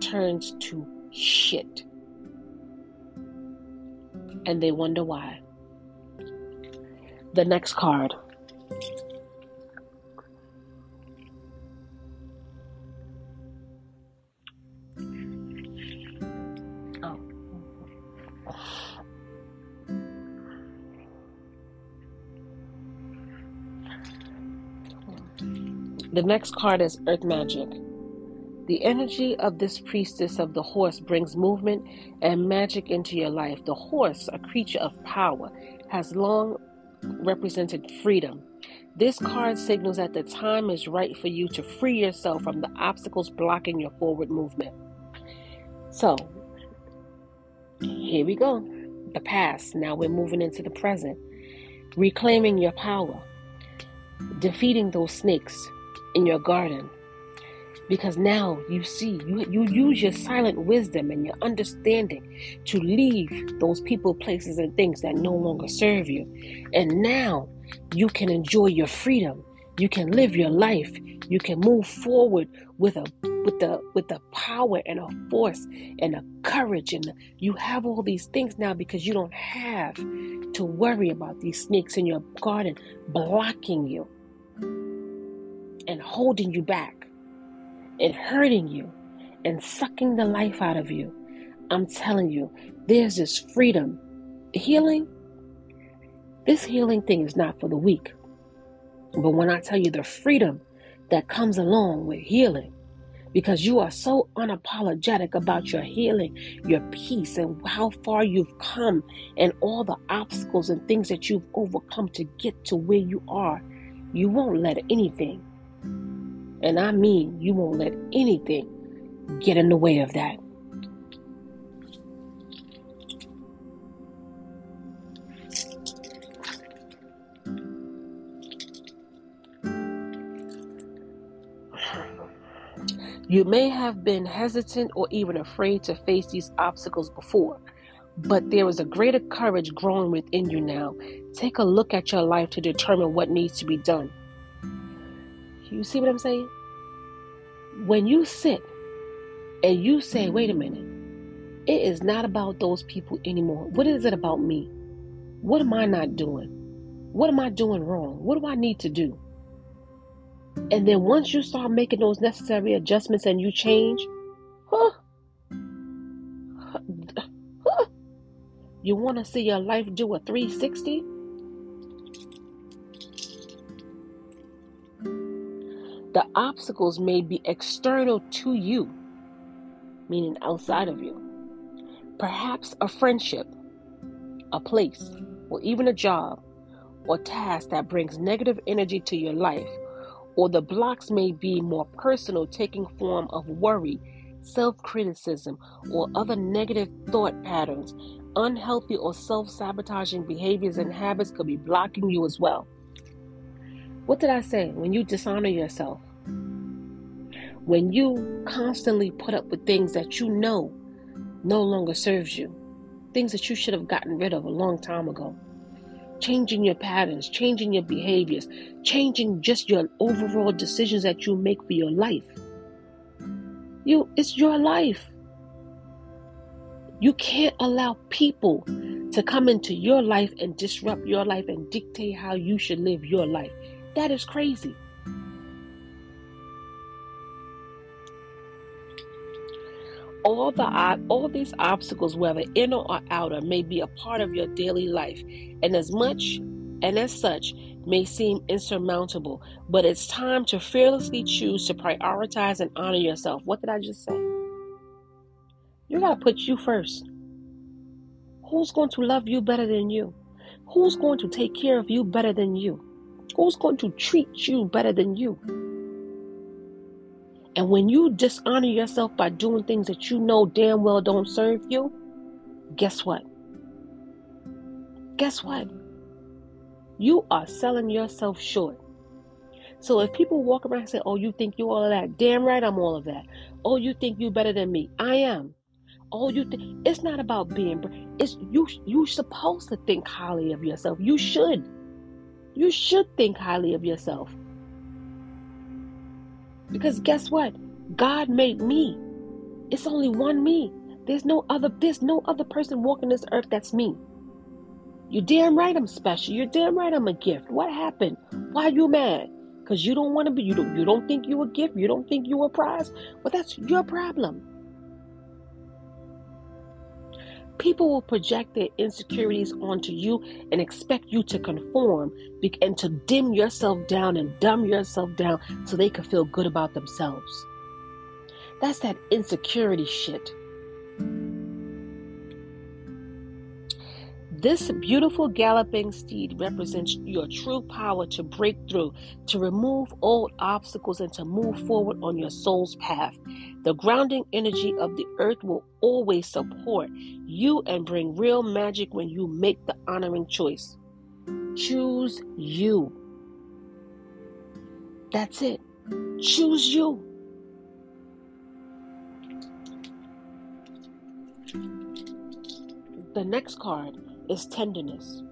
Speaker 1: turns to shit. And they wonder why. The next card. The next card is Earth Magic. The energy of this priestess of the horse brings movement and magic into your life. The horse, a creature of power, has long represented freedom. This card signals that the time is right for you to free yourself from the obstacles blocking your forward movement. So, here we go. The past. Now we're moving into the present. Reclaiming your power. Defeating those snakes in your garden. Because now you see you, you use your silent wisdom and your understanding to leave those people places and things that no longer serve you. And now you can enjoy your freedom. You can live your life. You can move forward with a with the with the power and a force and a courage. And you have all these things now because you don't have to worry about these snakes in your garden blocking you and holding you back and hurting you and sucking the life out of you. I'm telling you, there's this freedom. Healing, this healing thing is not for the weak. But when I tell you the freedom that comes along with healing, because you are so unapologetic about your healing, your peace, and how far you've come, and all the obstacles and things that you've overcome to get to where you are, you won't let anything and I mean, you won't let anything get in the way of that. You may have been hesitant or even afraid to face these obstacles before, but there is a greater courage growing within you now. Take a look at your life to determine what needs to be done. You see what I'm saying? When you sit and you say, wait a minute, it is not about those people anymore. What is it about me? What am I not doing? What am I doing wrong? What do I need to do? And then once you start making those necessary adjustments and you change, huh? huh you want to see your life do a 360? The obstacles may be external to you, meaning outside of you. Perhaps a friendship, a place, or even a job or task that brings negative energy to your life, or the blocks may be more personal, taking form of worry, self criticism, or other negative thought patterns. Unhealthy or self sabotaging behaviors and habits could be blocking you as well. What did I say? When you dishonor yourself, when you constantly put up with things that you know no longer serves you, things that you should have gotten rid of a long time ago, changing your patterns, changing your behaviors, changing just your overall decisions that you make for your life. You it's your life. You can't allow people to come into your life and disrupt your life and dictate how you should live your life. That is crazy. all the all these obstacles whether inner or outer may be a part of your daily life. And as much and as such may seem insurmountable but it's time to fearlessly choose to prioritize and honor yourself. What did i just say? You got to put you first. Who's going to love you better than you? Who's going to take care of you better than you who's going to treat you better than you and when you dishonor yourself by doing things that you know damn well don't serve you, guess what? Guess what? You are selling yourself short. So if people walk around and say, "Oh, you think you're all of that?" Damn right, I'm all of that. Oh, you think you're better than me? I am. Oh, you think it's not about being. It's you. you're supposed to think highly of yourself. You should. You should think highly of yourself. Because guess what? God made me. It's only one me. There's no other there's no other person walking this earth that's me. You're damn right I'm special. You're damn right I'm a gift. What happened? Why you mad? Because you don't want to be you don't you don't think you a gift, you don't think you a prize? Well that's your problem. People will project their insecurities onto you and expect you to conform and to dim yourself down and dumb yourself down so they can feel good about themselves. That's that insecurity shit. This beautiful galloping steed represents your true power to break through, to remove old obstacles, and to move forward on your soul's path. The grounding energy of the earth will always support you and bring real magic when you make the honoring choice. Choose you. That's it. Choose you. The next card is tenderness,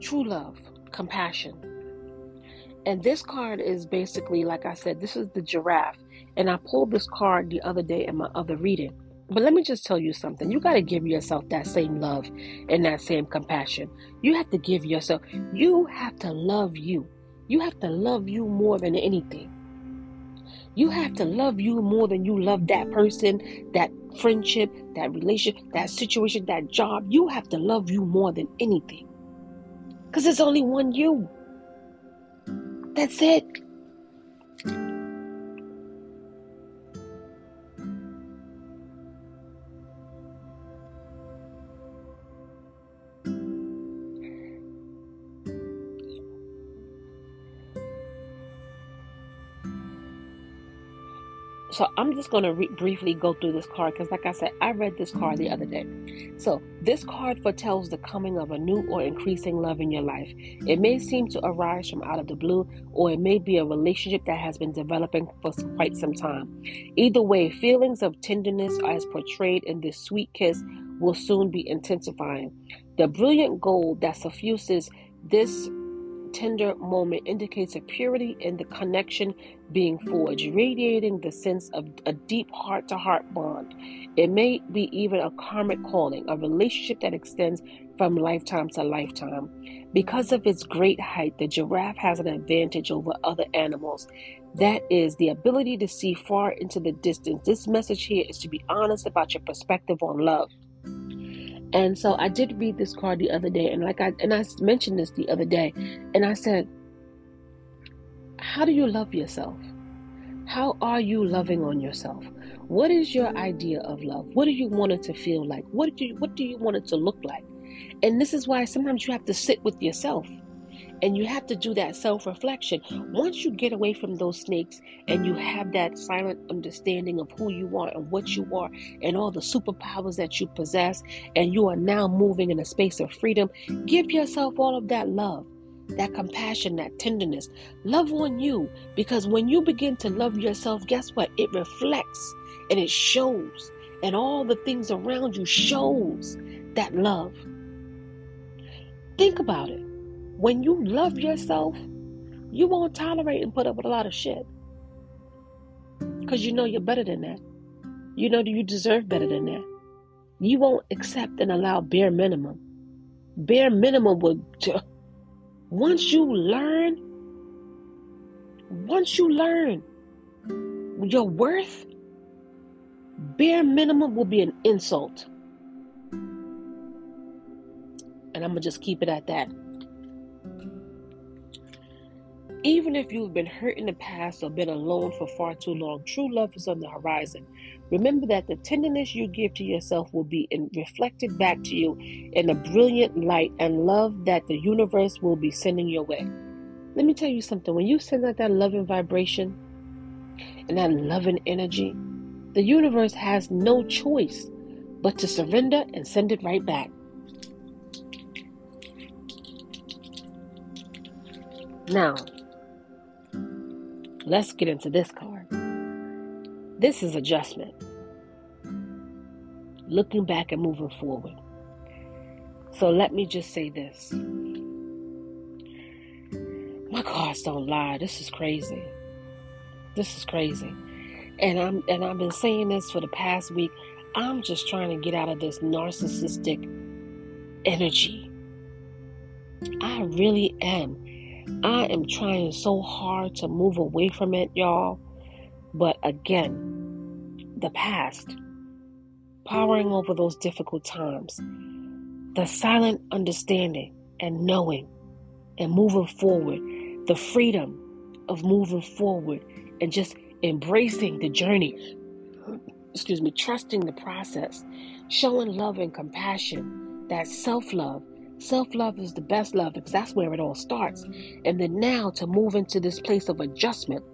Speaker 1: true love, compassion. And this card is basically, like I said, this is the giraffe. And I pulled this card the other day in my other reading. But let me just tell you something. You got to give yourself that same love and that same compassion. You have to give yourself, you have to love you. You have to love you more than anything. You have to love you more than you love that person, that friendship, that relationship, that situation, that job. You have to love you more than anything. Because there's only one you. That's it. So I'm just going to re- briefly go through this card because, like I said, I read this card the other day. So this card foretells the coming of a new or increasing love in your life. It may seem to arise from out of the blue, or it may be a relationship that has been developing for quite some time. Either way, feelings of tenderness, as portrayed in this sweet kiss, will soon be intensifying. The brilliant gold that suffuses this tender moment indicates a purity in the connection being forged, radiating the sense of a deep heart to heart bond. It may be even a karmic calling, a relationship that extends from lifetime to lifetime. Because of its great height, the giraffe has an advantage over other animals. That is the ability to see far into the distance. This message here is to be honest about your perspective on love. And so I did read this card the other day, and like I and I mentioned this the other day, and I said, How do you love yourself? How are you loving on yourself? What is your idea of love? What do you want it to feel like? What do you what do you want it to look like? And this is why sometimes you have to sit with yourself and you have to do that self reflection. Once you get away from those snakes and you have that silent understanding of who you are and what you are and all the superpowers that you possess, and you are now moving in a space of freedom, give yourself all of that love. That compassion, that tenderness, love on you because when you begin to love yourself, guess what? It reflects and it shows, and all the things around you shows that love. Think about it. When you love yourself, you won't tolerate and put up with a lot of shit. Because you know you're better than that. You know that you deserve better than that. You won't accept and allow bare minimum. Bare minimum would. Once you learn, once you learn your worth, bare minimum will be an insult. And I'm going to just keep it at that. Even if you've been hurt in the past or been alone for far too long, true love is on the horizon. Remember that the tenderness you give to yourself will be in, reflected back to you in a brilliant light and love that the universe will be sending your way. Let me tell you something when you send out that loving vibration and that loving energy, the universe has no choice but to surrender and send it right back. Now, Let's get into this card. This is adjustment. Looking back and moving forward. So let me just say this. My cards don't lie. This is crazy. This is crazy. And I'm and I've been saying this for the past week. I'm just trying to get out of this narcissistic energy. I really am. I am trying so hard to move away from it, y'all. But again, the past, powering over those difficult times, the silent understanding and knowing and moving forward, the freedom of moving forward and just embracing the journey. Excuse me, trusting the process, showing love and compassion, that self love, Self love is the best love because that's where it all starts. And then now to move into this place of adjustment.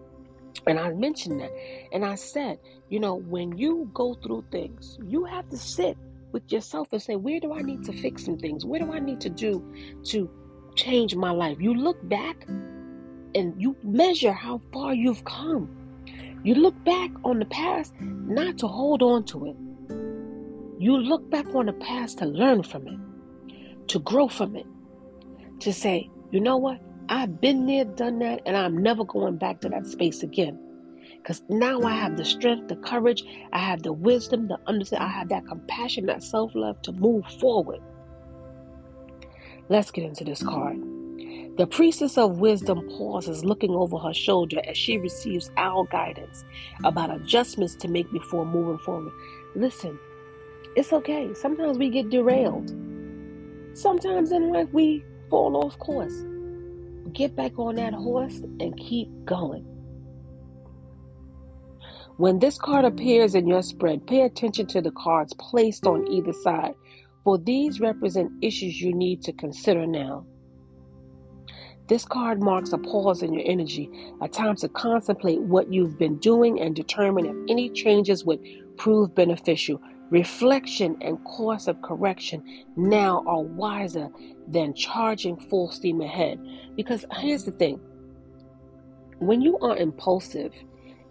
Speaker 1: And I mentioned that. And I said, you know, when you go through things, you have to sit with yourself and say, where do I need to fix some things? Where do I need to do to change my life? You look back and you measure how far you've come. You look back on the past not to hold on to it. You look back on the past to learn from it to grow from it, to say, you know what? I've been there, done that, and I'm never going back to that space again. Because now I have the strength, the courage, I have the wisdom, the understanding, I have that compassion, that self love to move forward. Let's get into this card. The priestess of wisdom pauses, looking over her shoulder as she receives our guidance about adjustments to make before moving forward. Listen, it's okay. Sometimes we get derailed. Sometimes in life we fall off course. Get back on that horse and keep going. When this card appears in your spread, pay attention to the cards placed on either side, for these represent issues you need to consider now. This card marks a pause in your energy, a time to contemplate what you've been doing and determine if any changes would prove beneficial. Reflection and course of correction now are wiser than charging full steam ahead. Because here's the thing when you are impulsive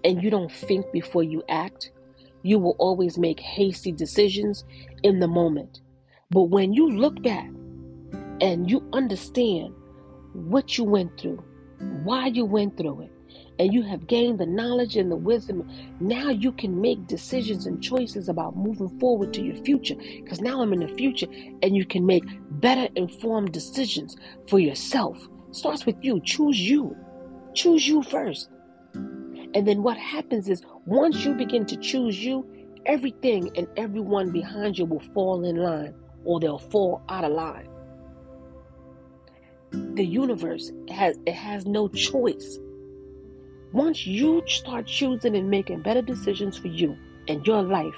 Speaker 1: and you don't think before you act, you will always make hasty decisions in the moment. But when you look back and you understand what you went through, why you went through it, and you have gained the knowledge and the wisdom. Now you can make decisions and choices about moving forward to your future. Because now I'm in the future, and you can make better informed decisions for yourself. starts with you. Choose you. Choose you first. And then what happens is once you begin to choose you, everything and everyone behind you will fall in line or they'll fall out of line. The universe has it has no choice. Once you start choosing and making better decisions for you and your life,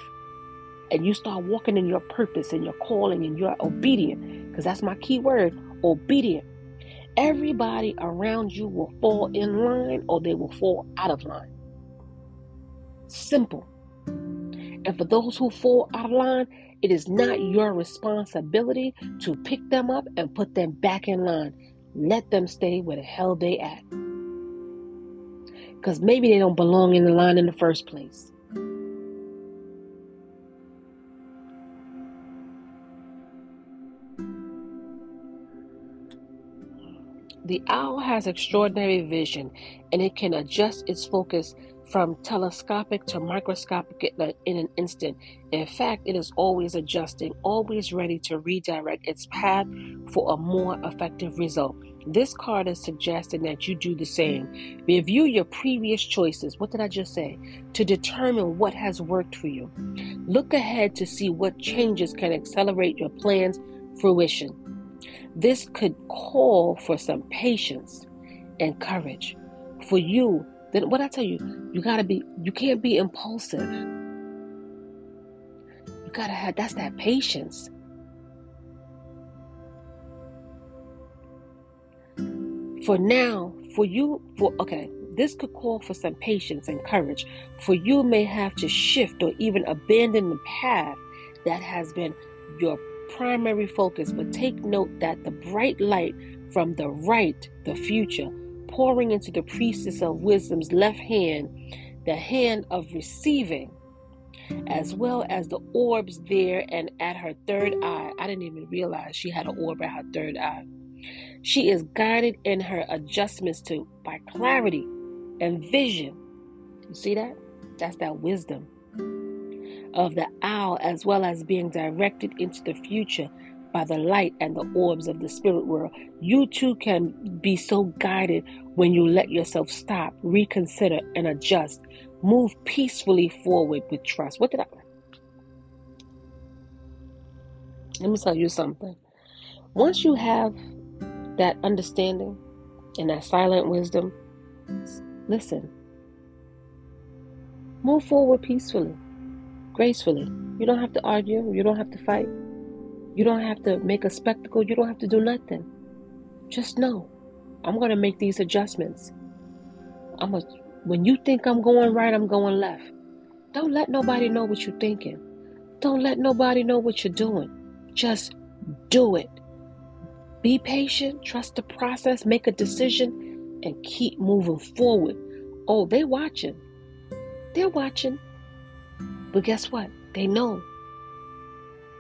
Speaker 1: and you start walking in your purpose and your calling and you're obedient, because that's my key word, obedient. Everybody around you will fall in line or they will fall out of line. Simple. And for those who fall out of line, it is not your responsibility to pick them up and put them back in line. Let them stay where the hell they at. Because maybe they don't belong in the line in the first place. The owl has extraordinary vision and it can adjust its focus from telescopic to microscopic in an instant. In fact, it is always adjusting, always ready to redirect its path for a more effective result. This card is suggesting that you do the mm. same. Review your previous choices. What did I just say? To determine what has worked for you. Look ahead to see what changes can accelerate your plan's fruition. This could call for some patience and courage. For you, then what I tell you, you gotta be, you can't be impulsive. You gotta have, that's that patience. For now, for you, for, okay, this could call for some patience and courage. For you may have to shift or even abandon the path that has been your primary focus. But take note that the bright light from the right, the future, pouring into the priestess of wisdom's left hand, the hand of receiving, as well as the orbs there and at her third eye. I didn't even realize she had an orb at her third eye. She is guided in her adjustments to by clarity and vision. You see that? That's that wisdom of the owl, as well as being directed into the future by the light and the orbs of the spirit world. You too can be so guided when you let yourself stop, reconsider, and adjust. Move peacefully forward with trust. What did I? Let me tell you something. Once you have that understanding and that silent wisdom, listen. Move forward peacefully, gracefully. You don't have to argue, you don't have to fight. You don't have to make a spectacle. You don't have to do nothing. Just know I'm going to make these adjustments. I'm a, when you think I'm going right, I'm going left. Don't let nobody know what you're thinking. Don't let nobody know what you're doing. Just do it. Be patient, trust the process, make a decision, and keep moving forward. Oh, they're watching. They're watching. But guess what? They know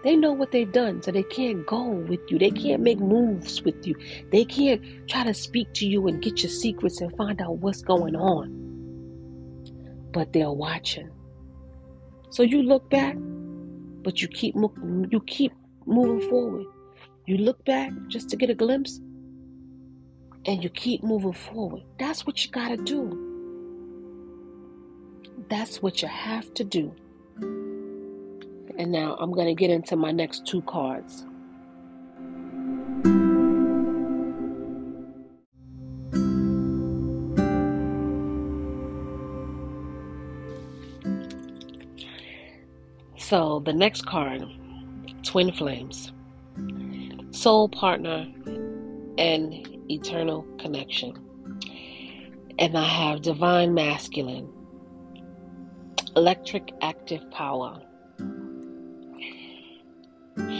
Speaker 1: they know what they've done, so they can't go with you. They can't make moves with you. They can't try to speak to you and get your secrets and find out what's going on. But they're watching. So you look back, but you keep you keep moving forward. You look back just to get a glimpse, and you keep moving forward. That's what you got to do. That's what you have to do. And now I'm going to get into my next two cards. So the next card, Twin Flames, Soul Partner, and Eternal Connection. And I have Divine Masculine, Electric Active Power,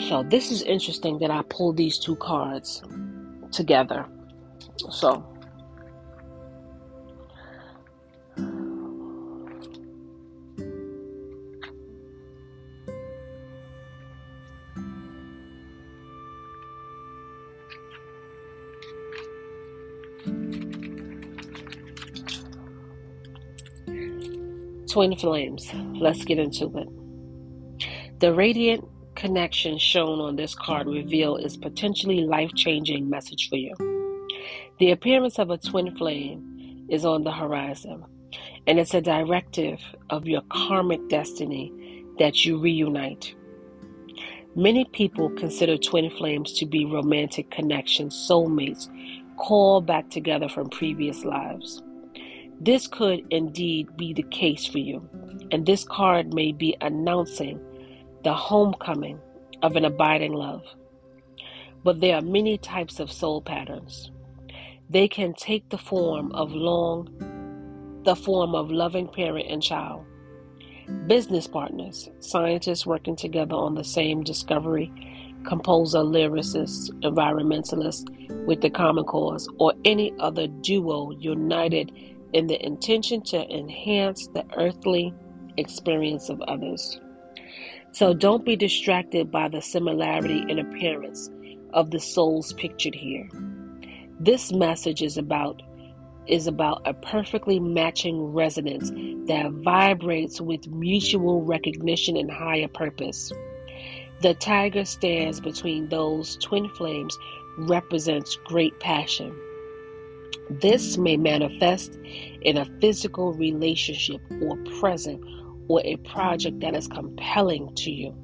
Speaker 1: so this is interesting that I pulled these two cards together. So Twin flames. Let's get into it. The radiant connection shown on this card reveal is potentially life-changing message for you. The appearance of a twin flame is on the horizon, and it's a directive of your karmic destiny that you reunite. Many people consider twin flames to be romantic connections, soulmates, called back together from previous lives. This could indeed be the case for you, and this card may be announcing the homecoming of an abiding love. But there are many types of soul partners. They can take the form of long the form of loving parent and child business partners, scientists working together on the same discovery, composer, lyricist, environmentalist with the common cause, or any other duo united in the intention to enhance the earthly experience of others. So don't be distracted by the similarity in appearance of the souls pictured here. This message is about is about a perfectly matching resonance that vibrates with mutual recognition and higher purpose. The tiger stands between those twin flames represents great passion. This may manifest in a physical relationship or present or a project that is compelling to you.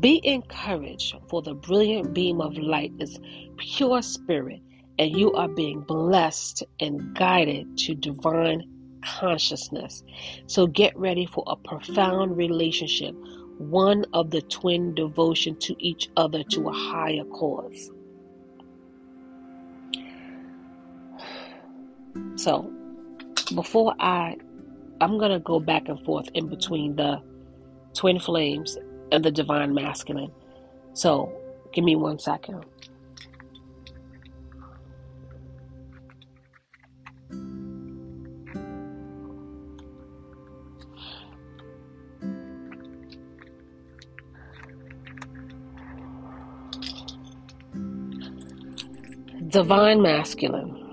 Speaker 1: Be encouraged, for the brilliant beam of light is pure spirit and you are being blessed and guided to divine consciousness. So get ready for a profound relationship, one of the twin devotion to each other to a higher cause. So, before I I'm to go back and forth in between the twin flames and the divine masculine. So, give me one second. Divine Masculine,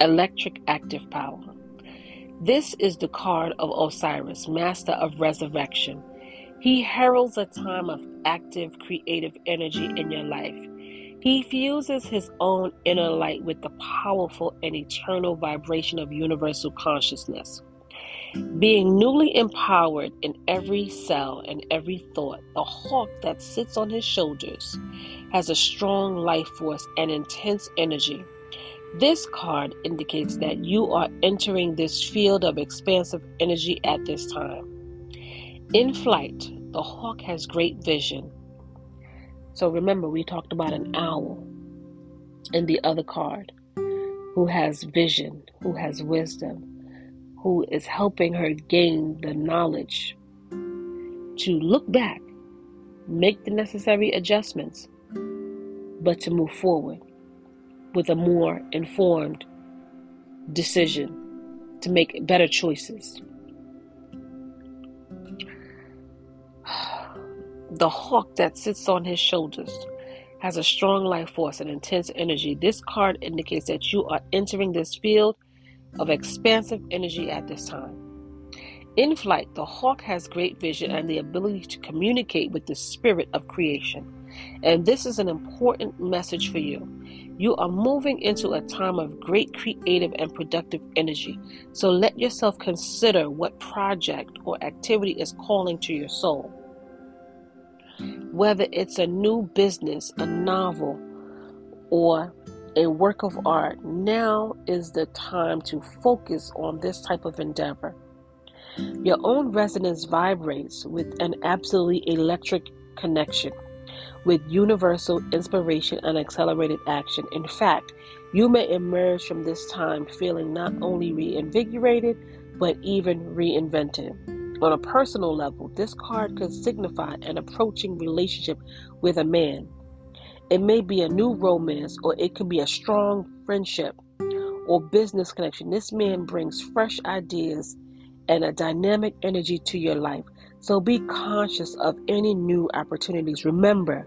Speaker 1: Electric Active Power. This is the card of Osiris, Master of Resurrection. He heralds a time of active creative energy in your life. He fuses his own inner light with the powerful and eternal vibration of universal consciousness. Being newly empowered in every cell and every thought, the hawk that sits on his shoulders has a strong life force and intense energy. This card indicates that you are entering this field of expansive energy at this time. In flight, the hawk has great vision. So remember, we talked about an owl in the other card who has vision, who has wisdom, who is helping her gain the knowledge to look back, make the necessary adjustments, but to move forward with a more informed decision to make better choices. (sighs) The hawk that sits on his shoulders has a strong life force and intense energy. This card indicates that you are entering this field of expansive energy at this time. In flight, the hawk has great vision and the ability to communicate with the spirit of creation. And this is an important message for you. You are moving into a time of great creative and productive energy. So let yourself consider what project or activity is calling to your soul. Whether it's a new business, a novel, or a work of art, now is the time to focus on this type of endeavor. Your own resonance vibrates with an absolutely electric connection with universal inspiration and accelerated action. In fact, you may emerge from this time feeling not only reinvigorated, but even reinvented. On a personal level, this card could signify an approaching relationship with a man it may be a new romance or it could be a strong friendship or business connection. This man brings fresh ideas and a dynamic energy to your life. So be conscious of any new opportunities. Remember,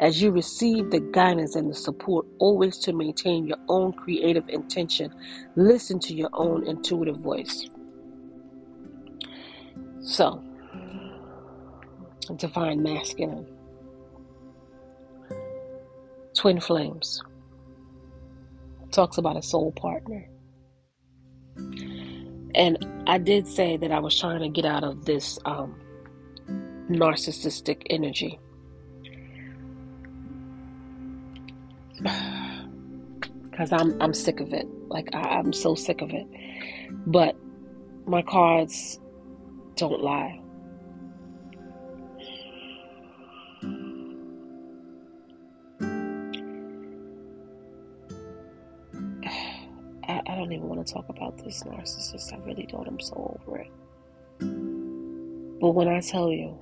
Speaker 1: as you receive the guidance and the support, always to maintain your own creative intention. Listen to your own intuitive voice. So, divine masculine, twin flames, talks about a soul partner. And I did say that I was trying to get out of this um, narcissistic energy. Because I'm, I'm sick of it. Like, I, I'm so sick of it. But my cards don't lie. (sighs) I, I don't even want to talk about this narcissist. I really don't. I'm so over it. But when I tell you,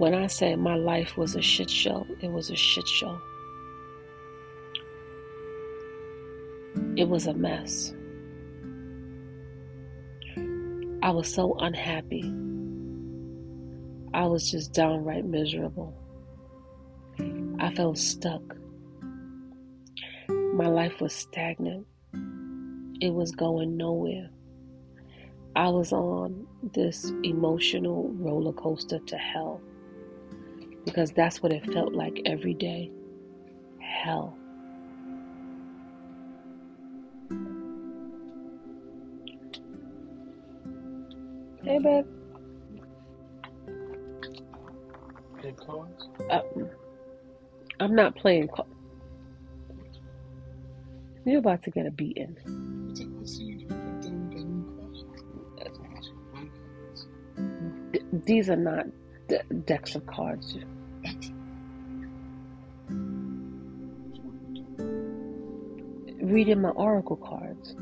Speaker 1: when I say my life was a shit show, it was a shit show. It was a mess. I was so unhappy. I was just downright miserable. I felt stuck. My life was stagnant. It was going nowhere. I was on this emotional roller coaster to hell because that's what it felt like every day. Hell. Hey, babe.
Speaker 2: Playing cards?
Speaker 1: Uh, I'm not playing. Ca- You're about to get a beating.
Speaker 2: What's it called? See, you put them pen cards. Pen cards.
Speaker 1: D- these are not d- decks of cards. Reading my oracle cards.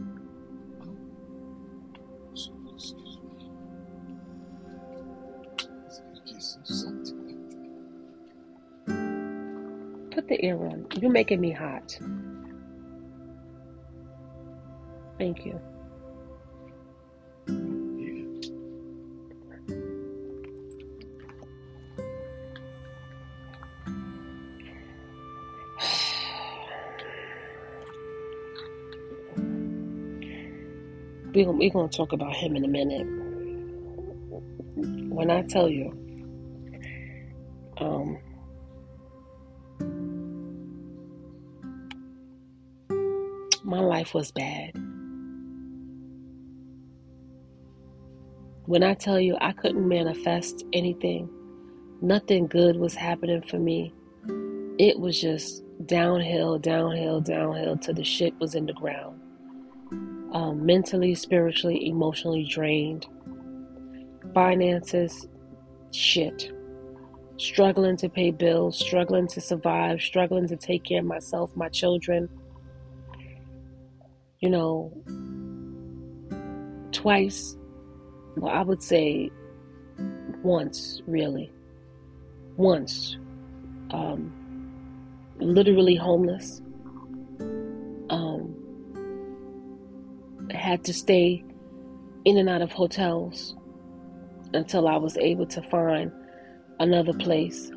Speaker 1: Put the ear on. You're making me hot. Thank you. We're gonna, talk about him in a minute. When I tell you, um, my life was bad. When I tell you I couldn't manifest anything, nothing good was happening for me. It was just downhill, downhill, downhill till the shit was in the ground. Um, mentally, spiritually, emotionally drained. Finances, shit. Struggling to pay bills, struggling to survive, struggling to take care of myself, my children. You know, twice, well, I would say once, really. Once. Um, literally homeless. Um, had to stay in and out of hotels until I was able to find another place.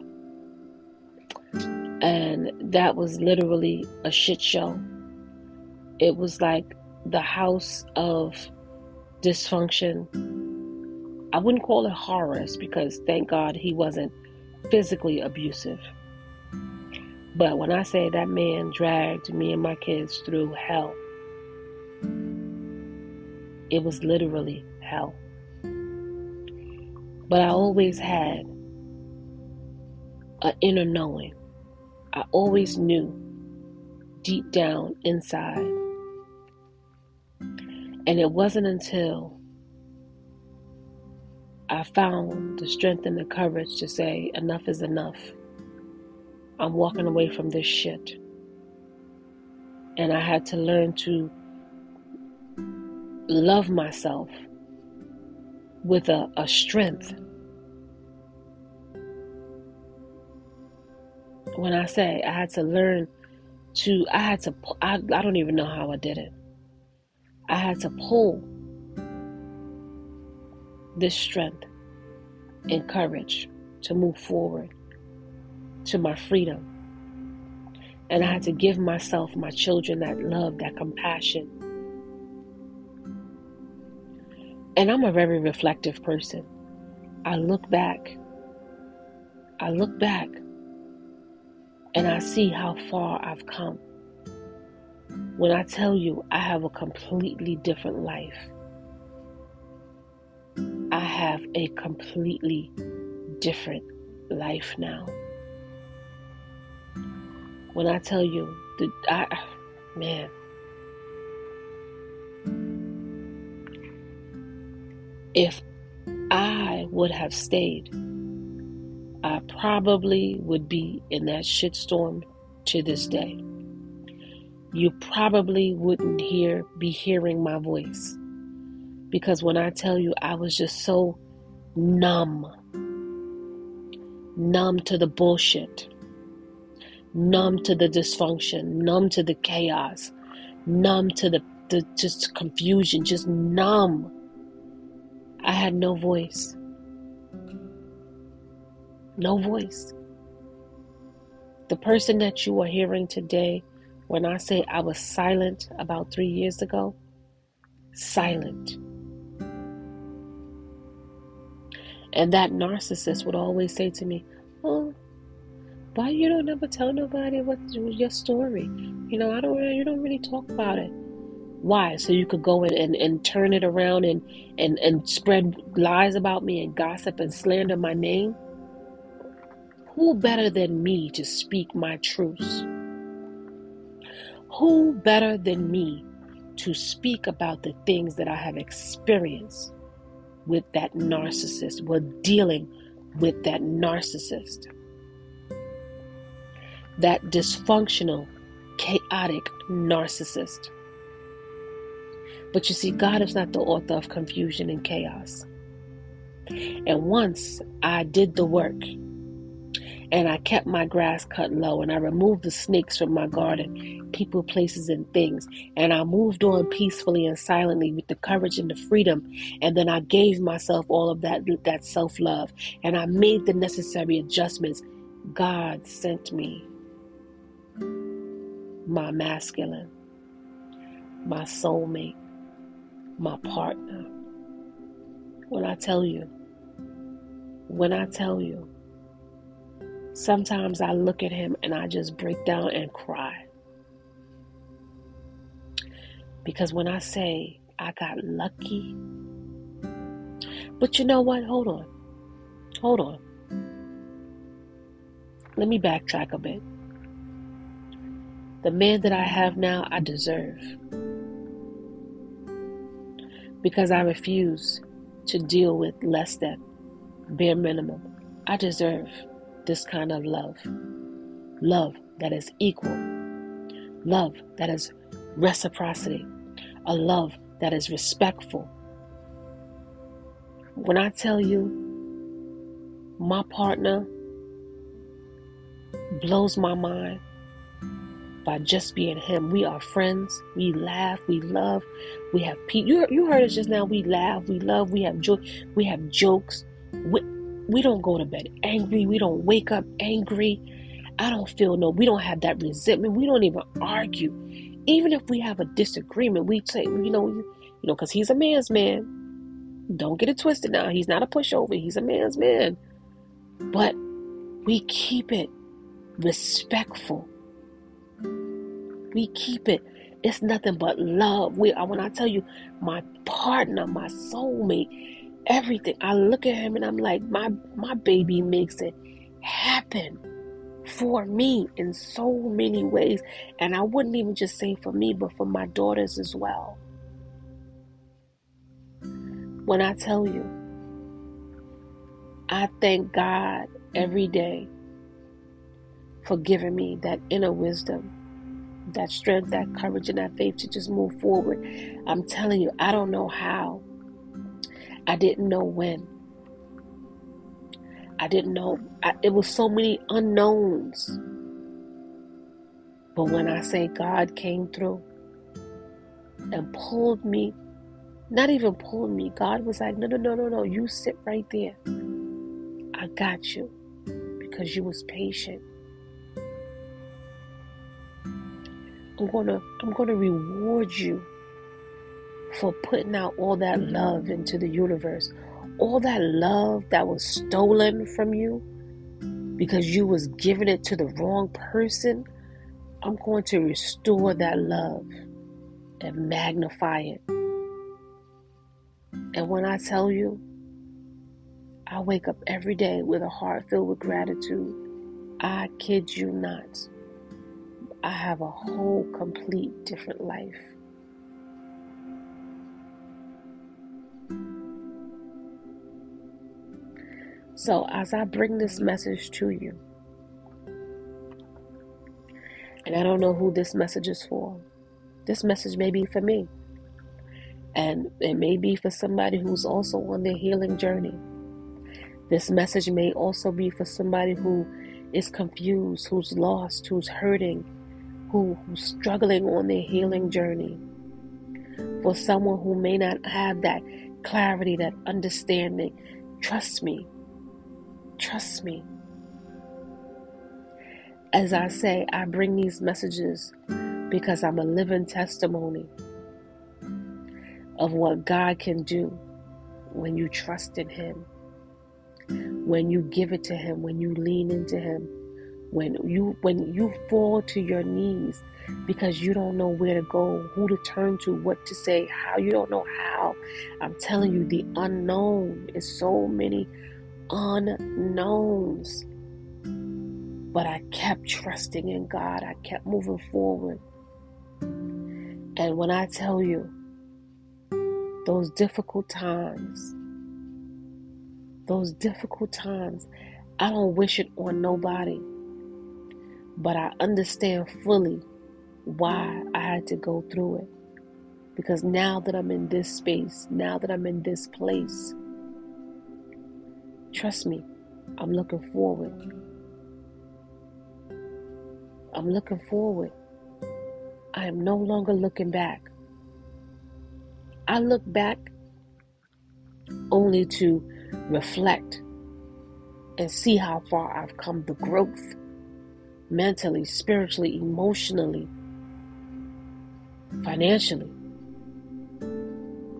Speaker 1: And that was literally a shit show. It was like the house of dysfunction. I wouldn't call it horrors because thank God he wasn't physically abusive. But when I say that man dragged me and my kids through hell, it was literally hell. But I always had an inner knowing. I always knew deep down inside. And it wasn't until I found the strength and the courage to say, enough is enough. I'm walking away from this shit. And I had to learn to love myself with a, a strength. When I say I had to learn to, I had to, I, I don't even know how I did it. I had to pull this strength and courage to move forward to my freedom. And I had to give myself, my children, that love, that compassion. And I'm a very reflective person. I look back. I look back and I see how far I've come. When I tell you I have a completely different life, I have a completely different life now. When I tell you, the, I, man, if I would have stayed, I probably would be in that shitstorm to this day. You probably wouldn't hear be hearing my voice. Because when I tell you I was just so numb, numb to the bullshit, numb to the dysfunction, numb to the chaos, numb to the, the just confusion, just numb. I had no voice. No voice. The person that you are hearing today, when I say I was silent about three years ago, silent. And that narcissist would always say to me, Oh, why you don't ever tell nobody what your story? You know, I don't you don't really talk about it. Why? So you could go in and, and turn it around and, and, and spread lies about me and gossip and slander my name? Who better than me to speak my truths? Who better than me to speak about the things that I have experienced with that narcissist, with dealing with that narcissist? That dysfunctional, chaotic narcissist. But you see, God is not the author of confusion and chaos. And once I did the work and I kept my grass cut low and I removed the snakes from my garden, people, places, and things, and I moved on peacefully and silently with the courage and the freedom, and then I gave myself all of that that self-love and I made the necessary adjustments. God sent me my masculine, my soulmate, my partner. When I tell you, when I tell you, sometimes I look at him and I just break down and cry. Because when I say I got lucky, but you know what? Hold on. Hold on. Let me backtrack a bit. The man that I have now, I deserve because I refuse to deal with less than bare minimum. I deserve this kind of love. Love that is equal. Love that is reciprocity. A love that is respectful. When I tell you, my partner blows my mind by just being him. We are friends. We laugh. We love. We have peace. You, you heard us just now. We laugh. We love. We have joy. We have jokes. We, we don't go to bed angry. We don't wake up angry. I don't feel no. We don't have that resentment. We don't even argue. Even if we have a disagreement, we say, you know, you know, because he's a man's man. Don't get it twisted now. He's not a pushover. He's a man's man. But we keep it respectful we keep it. It's nothing but love. We uh, when I tell you, my partner, my soulmate, everything. I look at him and I'm like, my my baby makes it happen for me in so many ways. And I wouldn't even just say for me, but for my daughters as well. When I tell you, I thank God every day for giving me that inner wisdom that strength, that courage, and that faith to just move forward. I'm telling you, I don't know how. I didn't know when. I didn't know. I, it was so many unknowns. But when I say God came through and pulled me, not even pulled me, God was like, no, no, no, no, no, you sit right there. I got you because you was patient. I'm gonna I'm gonna reward you for putting out all that love into the universe. All that love that was stolen from you because you was giving it to the wrong person. I'm going to restore that love and magnify it. And when I tell you, I wake up every day with a heart filled with gratitude. I kid you not. I have a whole complete different life. So, as I bring this message to you, and I don't know who this message is for, this message may be for me. And it may be for somebody who's also on their healing journey. This message may also be for somebody who is confused, who's lost, who's hurting, who, who's struggling on their healing journey. For someone who may not have that clarity, that understanding, trust me. Trust me. As I say, I bring these messages because I'm a living testimony of what God can do when you trust in Him, when you give it to Him, when you lean into Him, when you when you fall to your knees because you don't know where to go, who to turn to, what to say, how you don't know how. I'm telling you, the unknown is so many unknowns. But I kept trusting in God. I kept moving forward. And when I tell you, those difficult times, those difficult times, I don't wish it on nobody. But I understand fully why I had to go through it. Because now that I'm in this space, now that I'm in this place, trust me, I'm looking forward. I'm looking forward. I am no longer looking back. I look back only to reflect and see how far I've come, the growth mentally, spiritually, emotionally, financially.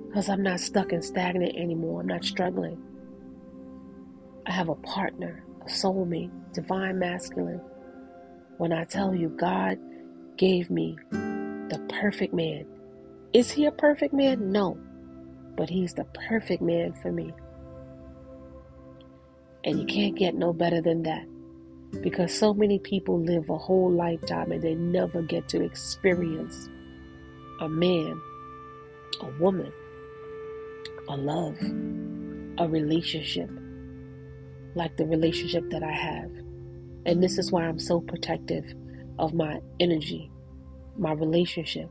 Speaker 1: Because I'm not stuck and stagnant anymore. I'm not struggling. I have a partner, a soulmate, divine masculine. When I tell you, God gave me the perfect man. Is he a perfect man? No. But he's the perfect man for me. And you can't get no better than that. Because so many people live a whole lifetime and they never get to experience a man, a woman, a love, a relationship like the relationship that I have. And this is why I'm so protective of my energy, my relationship,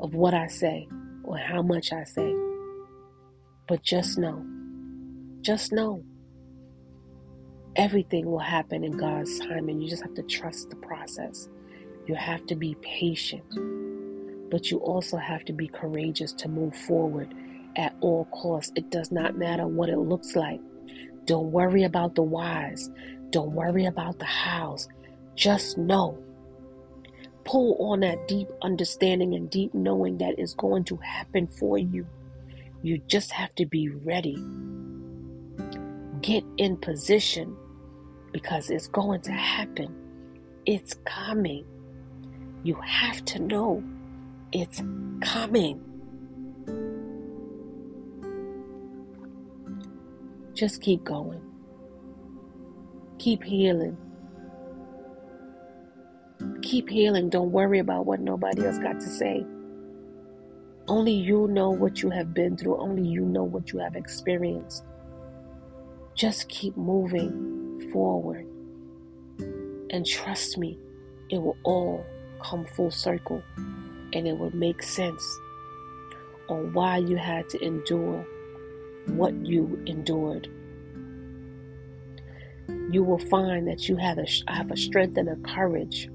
Speaker 1: of what I say or how much I say. But just know, just know Everything will happen in God's time, and you just have to trust the process. You have to be patient, but you also have to be courageous to move forward at all costs. It does not matter what it looks like. Don't worry about the whys, don't worry about the hows. Just know. Pull on that deep understanding and deep knowing that is going to happen for you. You just have to be ready. Get in position because it's going to happen. It's coming. You have to know it's coming. Just keep going. Keep healing. Keep healing. Don't worry about what nobody else got to say. Only you know what you have been through. Only you know what you have experienced. Just keep moving forward. And trust me, it will all come full circle and it will make sense on why you had to endure what you endured. You will find that you have a, have a strength and a courage.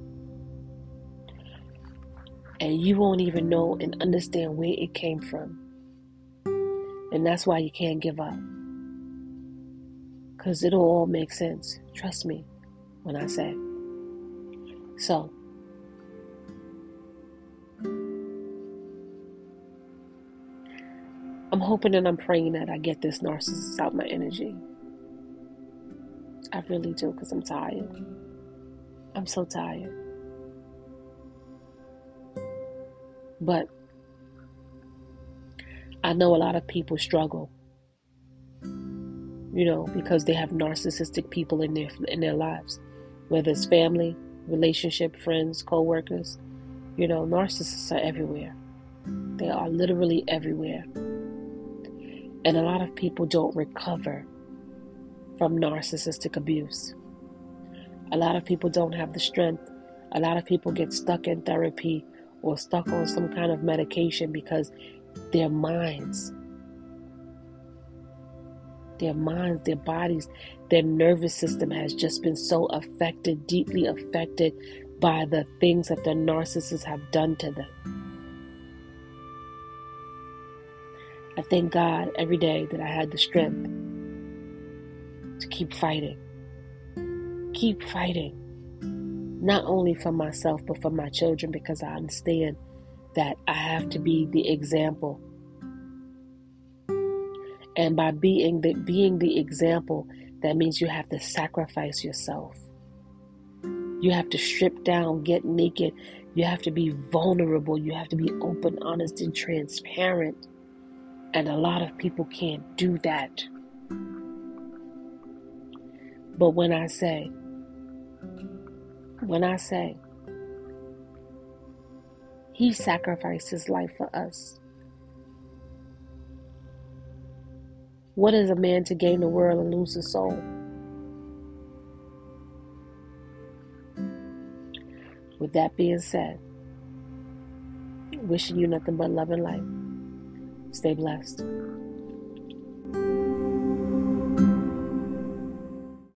Speaker 1: And you won't even know and understand where it came from. And that's why you can't give up. Because it'll all make sense. Trust me when I say. So, I'm hoping and I'm praying that I get this narcissist out of my energy. I really do because I'm tired. I'm so tired. But I know a lot of people struggle, you know, because they have narcissistic people in their in their lives, whether it's family, relationship, friends, co-workers. You know, narcissists are everywhere. They are literally everywhere. And a lot of people don't recover from narcissistic abuse. A lot of people don't have the strength. A lot of people get stuck in therapy or stuck on some kind of medication because their minds, their minds, their bodies, their nervous system has just been so affected, deeply affected by the things that the narcissists have done to them. I thank God every day that I had the strength to keep fighting. Keep fighting. Not only for myself, but for my children, because I understand that I have to be the example. And by being the, being the example, that means you have to sacrifice yourself. You have to strip down, get naked. You have to be vulnerable. You have to be open, honest, and transparent. And a lot of people can't do that. But when I say, when I say, he sacrificed his life for us. What is a man to gain the world and lose his soul? With that being said, wishing you nothing but love and light. Stay blessed.